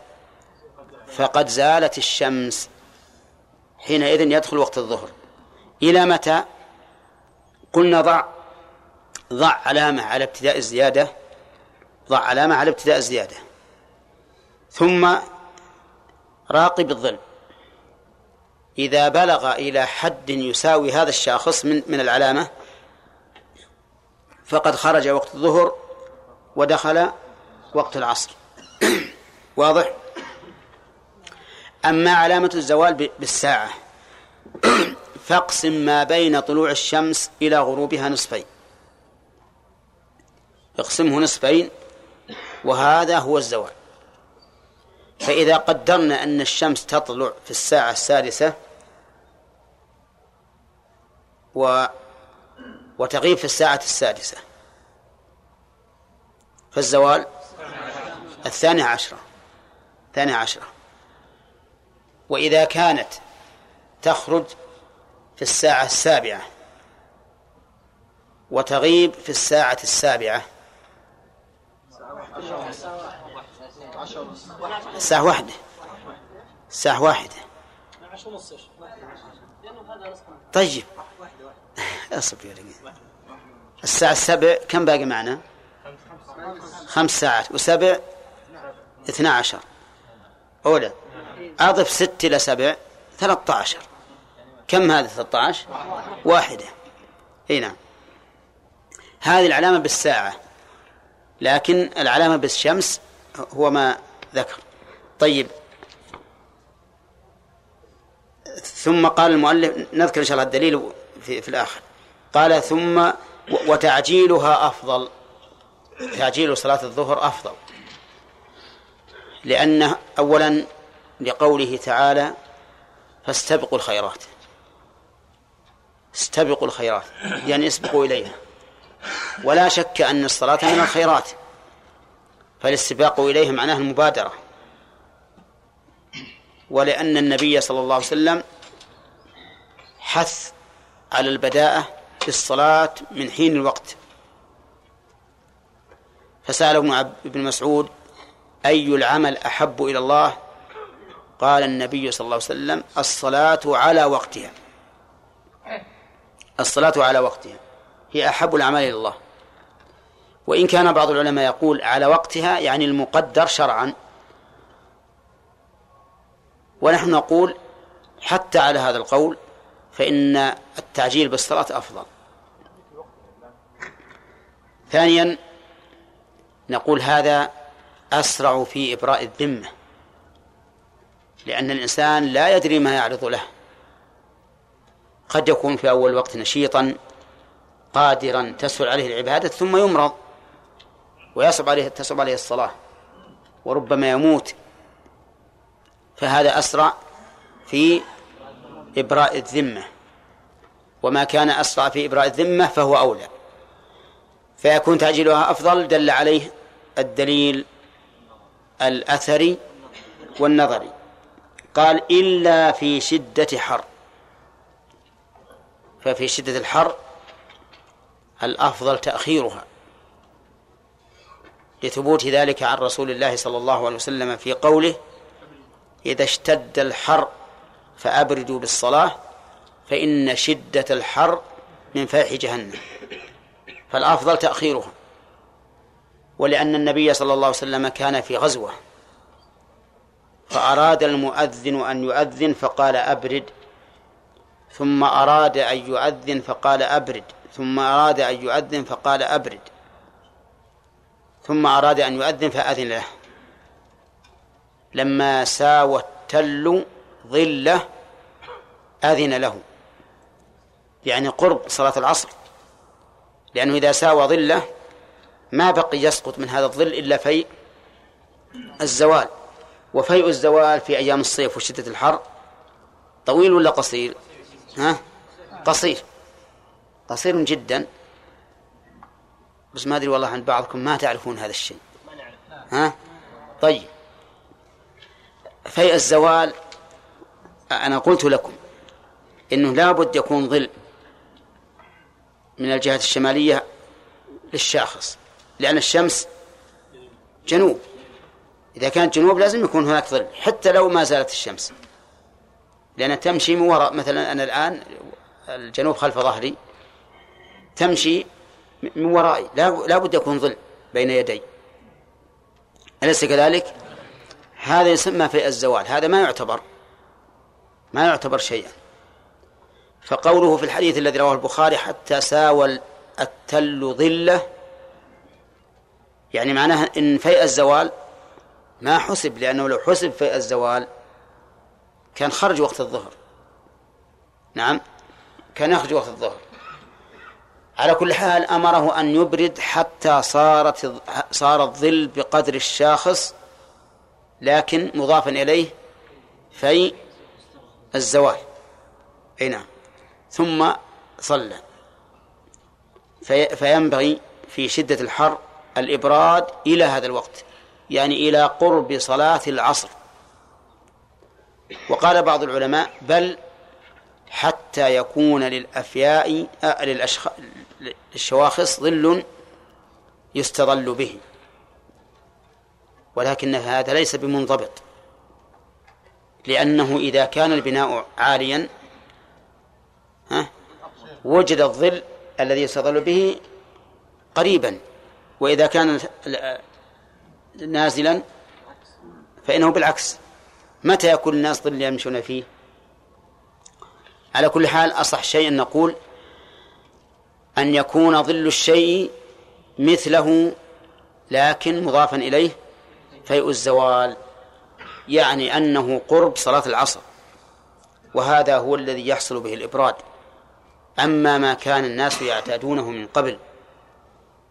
[SPEAKER 1] فقد زالت الشمس. حينئذ يدخل وقت الظهر. إلى متى؟ قلنا ضع ضع علامة على ابتداء الزيادة ضع علامة على ابتداء الزيادة. ثم راقب الظل. إذا بلغ إلى حد يساوي هذا الشاخص من من العلامة فقد خرج وقت الظهر ودخل وقت العصر. واضح؟ أما علامة الزوال بالساعة. فاقسم ما بين طلوع الشمس إلى غروبها نصفين. اقسمه نصفين وهذا هو الزوال. فإذا قدرنا أن الشمس تطلع في الساعة السادسة و وتغيب في الساعة السادسة. فالزوال الثانية عشرة. الثانية عشرة. وإذا كانت تخرج في الساعة السابعة وتغيب في الساعة السابعة. الساعة واحدة. الساعة واحدة. طيب. أصبر يا رجال الساعة السبع كم باقي معنا؟ خمس ساعات. وسبع اثنا عشر. أولى. أضف ست إلى سبع ثلاثة عشر. كم هذا ثلاثة عشر؟ واحدة. إي نعم. هذه العلامة بالساعة. لكن العلامة بالشمس هو ما ذكر. طيب. ثم قال المؤلف نذكر إن شاء الله الدليل في, في الآخر. قال ثم وتعجيلها أفضل. تعجيل صلاة الظهر أفضل. لأنه أولا لقوله تعالى فاستبقوا الخيرات. استبقوا الخيرات. يعني اسبقوا إليها. ولا شك أن الصلاة من الخيرات. فالاستباق إليه معناه المبادرة. ولأن النبي صلى الله عليه وسلم حث على البداءة في الصلاة من حين الوقت. فسأل ابن مسعود أي العمل أحب إلى الله؟ قال النبي صلى الله عليه وسلم الصلاة على وقتها. الصلاة على وقتها. هي أحب الأعمال إلى الله. وإن كان بعض العلماء يقول على وقتها يعني المقدر شرعا. ونحن نقول حتى على هذا القول فإن التعجيل بالصلاة أفضل. ثانيا نقول هذا أسرع في إبراء الذمة. لأن الإنسان لا يدري ما يعرض له. قد يكون في أول وقت نشيطا قادرا تسهل عليه العبادة ثم يمرض ويصعب عليه تصعب عليه الصلاة وربما يموت. فهذا أسرع في إبراء الذمة. وما كان أسرع في إبراء الذمة فهو أولى. فيكون تعجيلها أفضل دل عليه الدليل الأثري والنظري. قال إلا في شدة حر. ففي شدة الحر الأفضل تأخيرها لثبوت ذلك عن رسول الله صلى الله عليه وسلم في قوله إذا اشتد الحر فأبردوا بالصلاة فإن شدة الحر من فيح جهنم. فالأفضل تأخيرها. ولأن النبي صلى الله عليه وسلم كان في غزوة. فأراد المؤذن أن يؤذن فقال أبرد. ثم أراد أن يؤذن فقال أبرد. ثم أراد أن يؤذن فقال أبرد. ثم أراد أن يؤذن فأذن له. لما ساوى التل ظله أذن له. يعني قرب صلاة العصر. لأنه إذا ساوى ظله ما بقي يسقط من هذا الظل إلا في الزوال. وفيء الزوال في أيام الصيف وشدة الحر. طويل ولا قصير؟ ها؟ قصير. قصير جدا. بس ما أدري والله عند بعضكم ما تعرفون هذا الشيء. ها؟ طيب. فيء الزوال أنا قلت لكم إنه لابد يكون ظل من الجهة الشمالية للشاخص لأن الشمس جنوب. إذا كانت جنوب لازم يكون هناك ظل حتى لو ما زالت الشمس. لأنها تمشي من وراء مثلا أنا الآن الجنوب خلف ظهري تمشي من ورائي لا بد يكون ظل بين يدي. أليس كذلك؟ هذا يسمى في الزوال هذا ما يعتبر ما يعتبر شيئا. فقوله في الحديث الذي رواه البخاري حتى ساوى التل ظله يعني معناها إن فيء الزوال ما حسب لأنه لو حسب فيء الزوال كان خرج وقت الظهر. نعم كان يخرج وقت الظهر. على كل حال أمره أن يبرد حتى صارت صار الظل بقدر الشاخص لكن مضافا إليه في الزوال. أي نعم. ثم صلى. في فينبغي في شدة الحر الإبراد إلى هذا الوقت. يعني إلى قرب صلاة العصر. وقال بعض العلماء بل حتى يكون للأفياء آه للشواخص ظل يستظل به. ولكن هذا ليس بمنضبط. لأنه إذا كان البناء عاليا ها وجد الظل الذي يستظل به قريبا. وإذا كان نازلا فإنه بالعكس. متى يكون الناس ظل يمشون فيه؟ على كل حال أصح شيء أن نقول أن يكون ظل الشيء مثله لكن مضافا إليه فيء الزوال يعني أنه قرب صلاة العصر وهذا هو الذي يحصل به الإبراد. أما ما كان الناس يعتادونه من قبل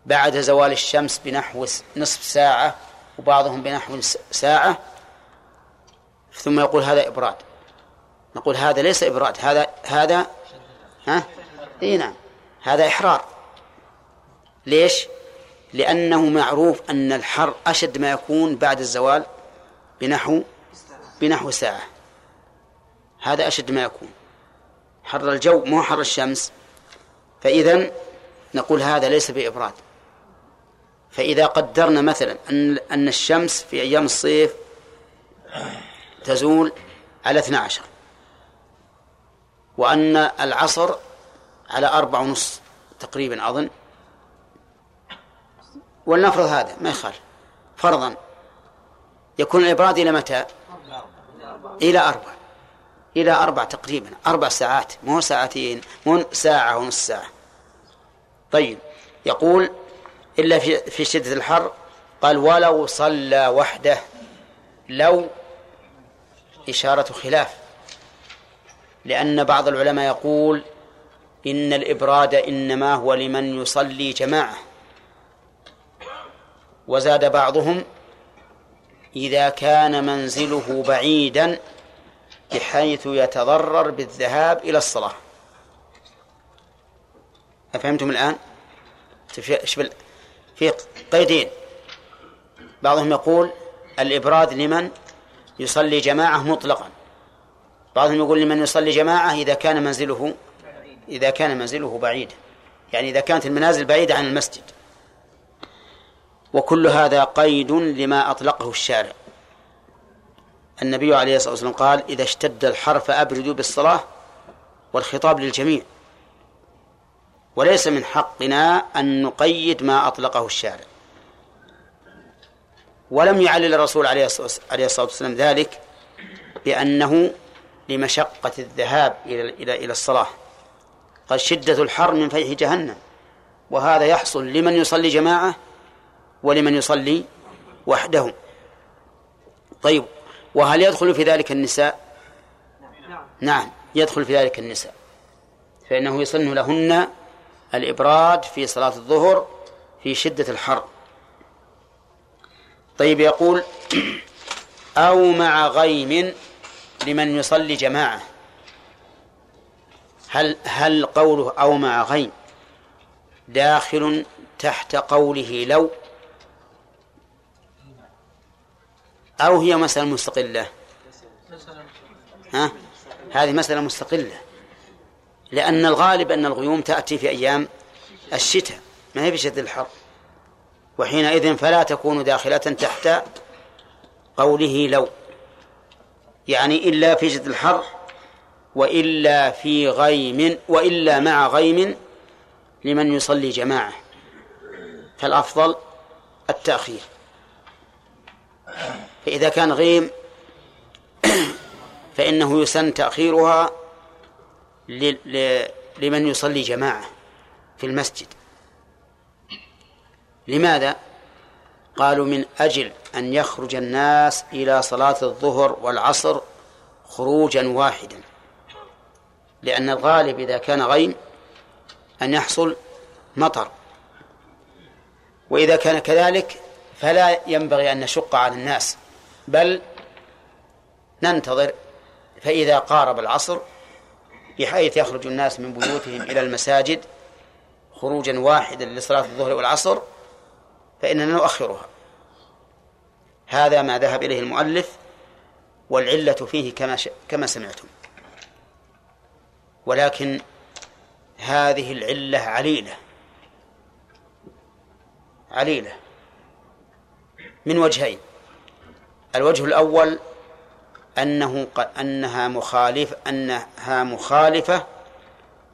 [SPEAKER 1] بعد زوال الشمس بنحو نصف ساعة وبعضهم بنحو ساعة ثم يقول هذا إبراد. نقول هذا ليس إبراد هذا هذا ها؟ إي نعم. هذا إحرار. ليش؟ لأنه معروف أن الحر أشد ما يكون بعد الزوال بنحو بنحو ساعة. هذا أشد ما يكون. حر الجو مو حر الشمس. فإذا نقول هذا ليس بإبراد. فإذا قدرنا مثلا أن أن الشمس في أيام الصيف تزول على 12 وأن العصر على أربع ونص تقريبا أظن ولنفرض هذا ما يخالف. فرضا يكون الإبراد إلى متى؟ إلى أربع. إلى أربع تقريبا. أربع ساعات. مو ساعتين مو ساعة ونص ساعة. طيب يقول إلا في في شدة الحر. قال ولو صلى وحده لو إشارة خلاف. لأن بعض العلماء يقول إن الإبراد إنما هو لمن يصلي جماعة وزاد بعضهم إذا كان منزله بعيدا بحيث يتضرر بالذهاب إلى الصلاة أفهمتم الآن؟ في قيدين. بعضهم يقول الإبراد لمن يصلي جماعة مطلقا. بعضهم يقول لمن يصلي جماعة إذا كان منزله إذا كان منزله بعيدا. يعني إذا كانت المنازل بعيدة عن المسجد. وكل هذا قيد لما أطلقه الشارع. النبي عليه الصلاة والسلام قال إذا اشتد الحر فأبردوا بالصلاة والخطاب للجميع. وليس من حقنا أن نقيد ما أطلقه الشارع. ولم يعلل الرسول عليه الصلاة والسلام ذلك بأنه لمشقة الذهاب إلى إلى إلى الصلاة. قال شدة الحر من فيح جهنم. وهذا يحصل لمن يصلي جماعة ولمن يصلي وحده. طيب وهل يدخل في ذلك النساء؟ نعم. يدخل في ذلك النساء. فإنه يسن لهن الإبراد في صلاة الظهر في شدة الحر. طيب يقول أو مع غيم لمن يصلي جماعة. هل هل قوله أو مع غيم داخل تحت قوله لو؟ أو هي مسألة مستقلة؟ ها؟ هذه مسألة مستقلة. لأن الغالب أن الغيوم تأتي في أيام الشتاء ما هي بشدة الحر. وحينئذ فلا تكون داخلة تحت قوله لو. يعني إلا في شدة الحر وإلا في غيم وإلا مع غيم لمن يصلي جماعة. فالأفضل التأخير. فإذا كان غيم فإنه يسن تأخيرها لمن يصلي جماعة في المسجد. لماذا؟ قالوا من أجل أن يخرج الناس إلى صلاة الظهر والعصر خروجا واحدا. لأن الغالب إذا كان غيم أن يحصل مطر. وإذا كان كذلك فلا ينبغي أن نشق على الناس بل ننتظر فإذا قارب العصر بحيث يخرج الناس من بيوتهم إلى المساجد خروجا واحدا لصلاة الظهر والعصر فإننا نؤخرها. هذا ما ذهب إليه المؤلف والعلة فيه كما ش... كما سمعتم. ولكن هذه العلة عليلة. عليلة. من وجهين. الوجه الأول أنه أنها مخالف أنها مخالفة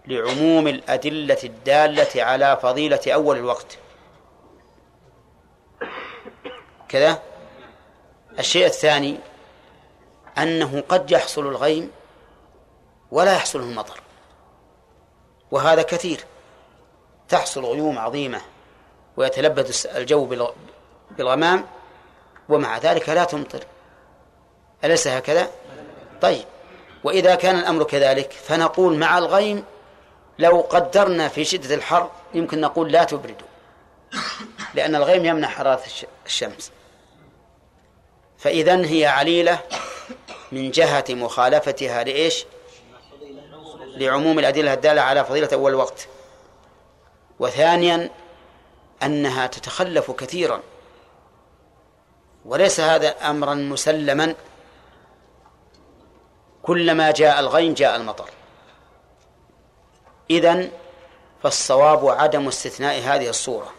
[SPEAKER 1] لعموم الأدلة الدالة على فضيلة أول الوقت. كذا؟ الشيء الثاني أنه قد يحصل الغيم ولا يحصل المطر. وهذا كثير. تحصل غيوم عظيمة ويتلبد الجو بالغمام ومع ذلك لا تمطر. أليس هكذا؟ طيب. وإذا كان الأمر كذلك فنقول مع الغيم لو قدرنا في شدة الحر يمكن نقول لا تبردوا لأن الغيم يمنع حرارة الشمس. فإذا هي عليلة من جهة مخالفتها لإيش؟ لعموم الأدلة الدالة على فضيلة أول وقت. وثانيا أنها تتخلف كثيرا وليس هذا أمرا مسلما. كلما جاء الغيم جاء المطر. إذن فالصواب عدم استثناء هذه الصورة.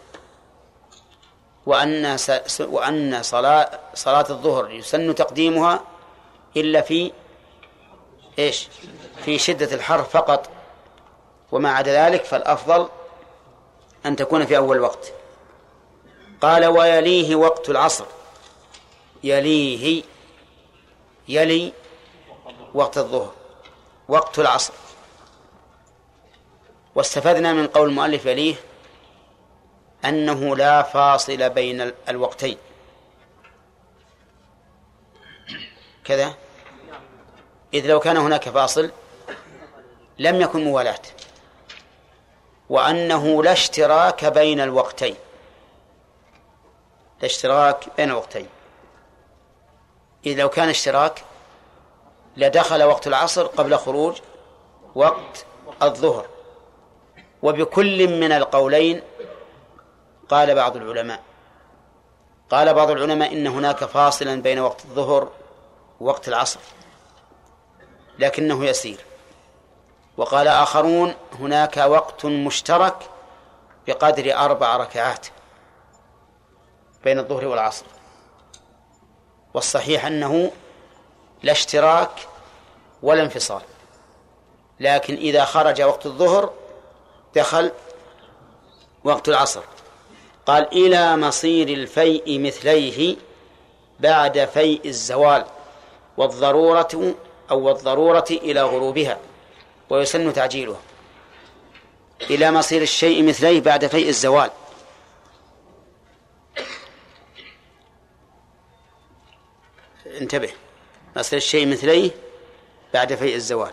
[SPEAKER 1] وأن وأن صلاة صلاة الظهر يسن تقديمها إلا في إيش؟ في شدة الحر فقط. وما عدا ذلك فالأفضل أن تكون في أول وقت. قال ويليه وقت العصر. يليه يلي وقت الظهر وقت العصر. واستفدنا من قول المؤلف يليه أنه لا فاصل بين الوقتين. كذا؟ إذ لو كان هناك فاصل لم يكن موالاة. وأنه لا اشتراك بين الوقتين. لا اشتراك بين الوقتين. إذ لو كان اشتراك لدخل وقت العصر قبل خروج وقت الظهر. وبكل من القولين قال بعض العلماء قال بعض العلماء إن هناك فاصلا بين وقت الظهر ووقت العصر لكنه يسير. وقال آخرون هناك وقت مشترك بقدر أربع ركعات بين الظهر والعصر. والصحيح أنه لا اشتراك ولا انفصال. لكن إذا خرج وقت الظهر دخل وقت العصر. قال إلى مصير الفيء مثليه بعد فيء الزوال والضرورة أو الضرورة إلى غروبها ويسن تعجيله. إلى مصير الشيء مثليه بعد فيء الزوال. انتبه. مصير الشيء مثليه بعد فيء الزوال.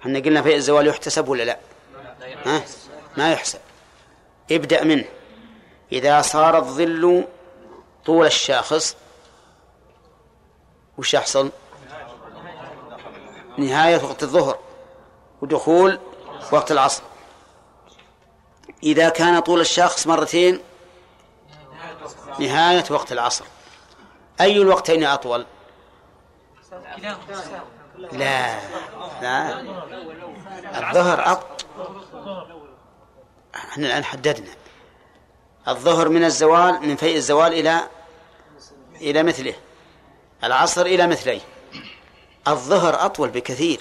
[SPEAKER 1] إحنا قلنا فيء الزوال يحتسب ولا لا؟ ها؟ ما يحسب. ابدأ منه. إذا صار الظل طول الشاخص وش يحصل؟ نهاية وقت الظهر ودخول وقت العصر. إذا كان طول الشخص مرتين نهاية وقت العصر. أي الوقتين أطول؟ لا. لا. الظهر أط. إحنا الآن حددنا. الظهر من الزوال من فيء الزوال إلى إلى مثله. العصر إلى مثليه. الظهر أطول بكثير.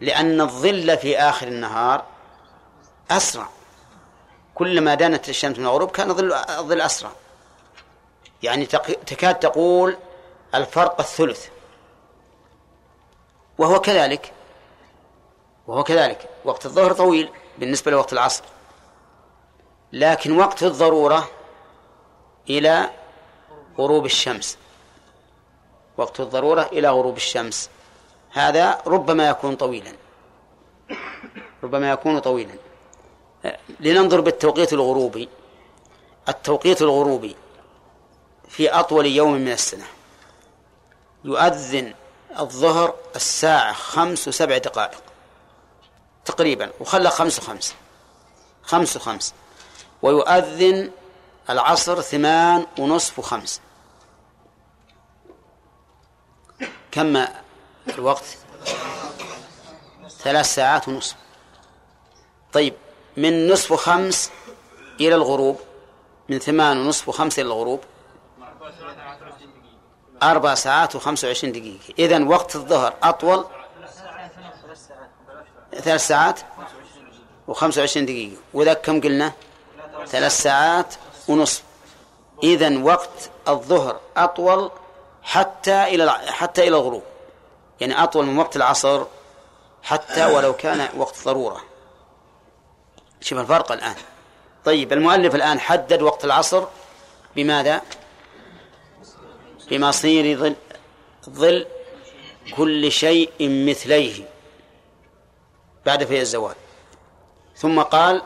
[SPEAKER 1] لأن الظل في آخر النهار أسرع. كلما دانت الشمس من الغروب كان ظل الظل أسرع. يعني تكاد تقول الفرق الثلث. وهو كذلك. وهو كذلك. وقت الظهر طويل بالنسبة لوقت العصر. لكن وقت الضرورة إلى غروب الشمس. وقت الضرورة إلى غروب الشمس. هذا ربما يكون طويلا. ربما يكون طويلا. لننظر بالتوقيت الغروبي. التوقيت الغروبي في أطول يوم من السنة. يؤذن الظهر الساعة خمس وسبع دقائق تقريبا وخلى خمس وخمس خمس وخمس ويؤذن العصر ثمان ونصف وخمس. كم الوقت؟ ثلاث ساعات ونصف. طيب من نصف خمس إلى الغروب من ثمان ونصف وخمس إلى الغروب. أربع ساعات وخمسة وعشرين دقيقة. إذن وقت الظهر أطول ثلاث ساعات وخمسة وعشرين دقيقة. وذا كم قلنا؟ ثلاث ساعات ونصف إذن وقت الظهر أطول حتى إلى حتى إلى الغروب. يعني أطول من وقت العصر حتى ولو كان وقت ضرورة. شوف الفرق الآن. طيب المؤلف الآن حدد وقت العصر بماذا؟ بمصير ظل ظل كل شيء مثليه بعد في الزوال. ثم قال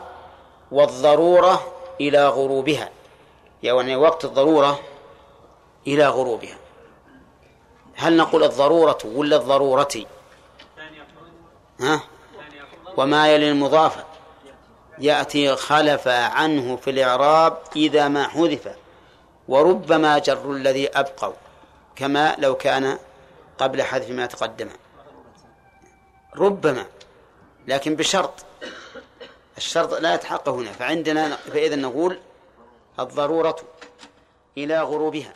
[SPEAKER 1] والضرورة إلى غروبها. يعني وقت الضرورة إلى غروبها. هل نقول الضرورة ولا الضرورة؟ ها؟ وما يلي المضافة يأتي خلف عنه في الإعراب إذا ما حذف. وربما جر الذي أبقوا كما لو كان قبل حذف ما تقدم. ربما لكن بشرط. الشرط لا يتحقق هنا فعندنا فإذا نقول الضرورة إلى غروبها.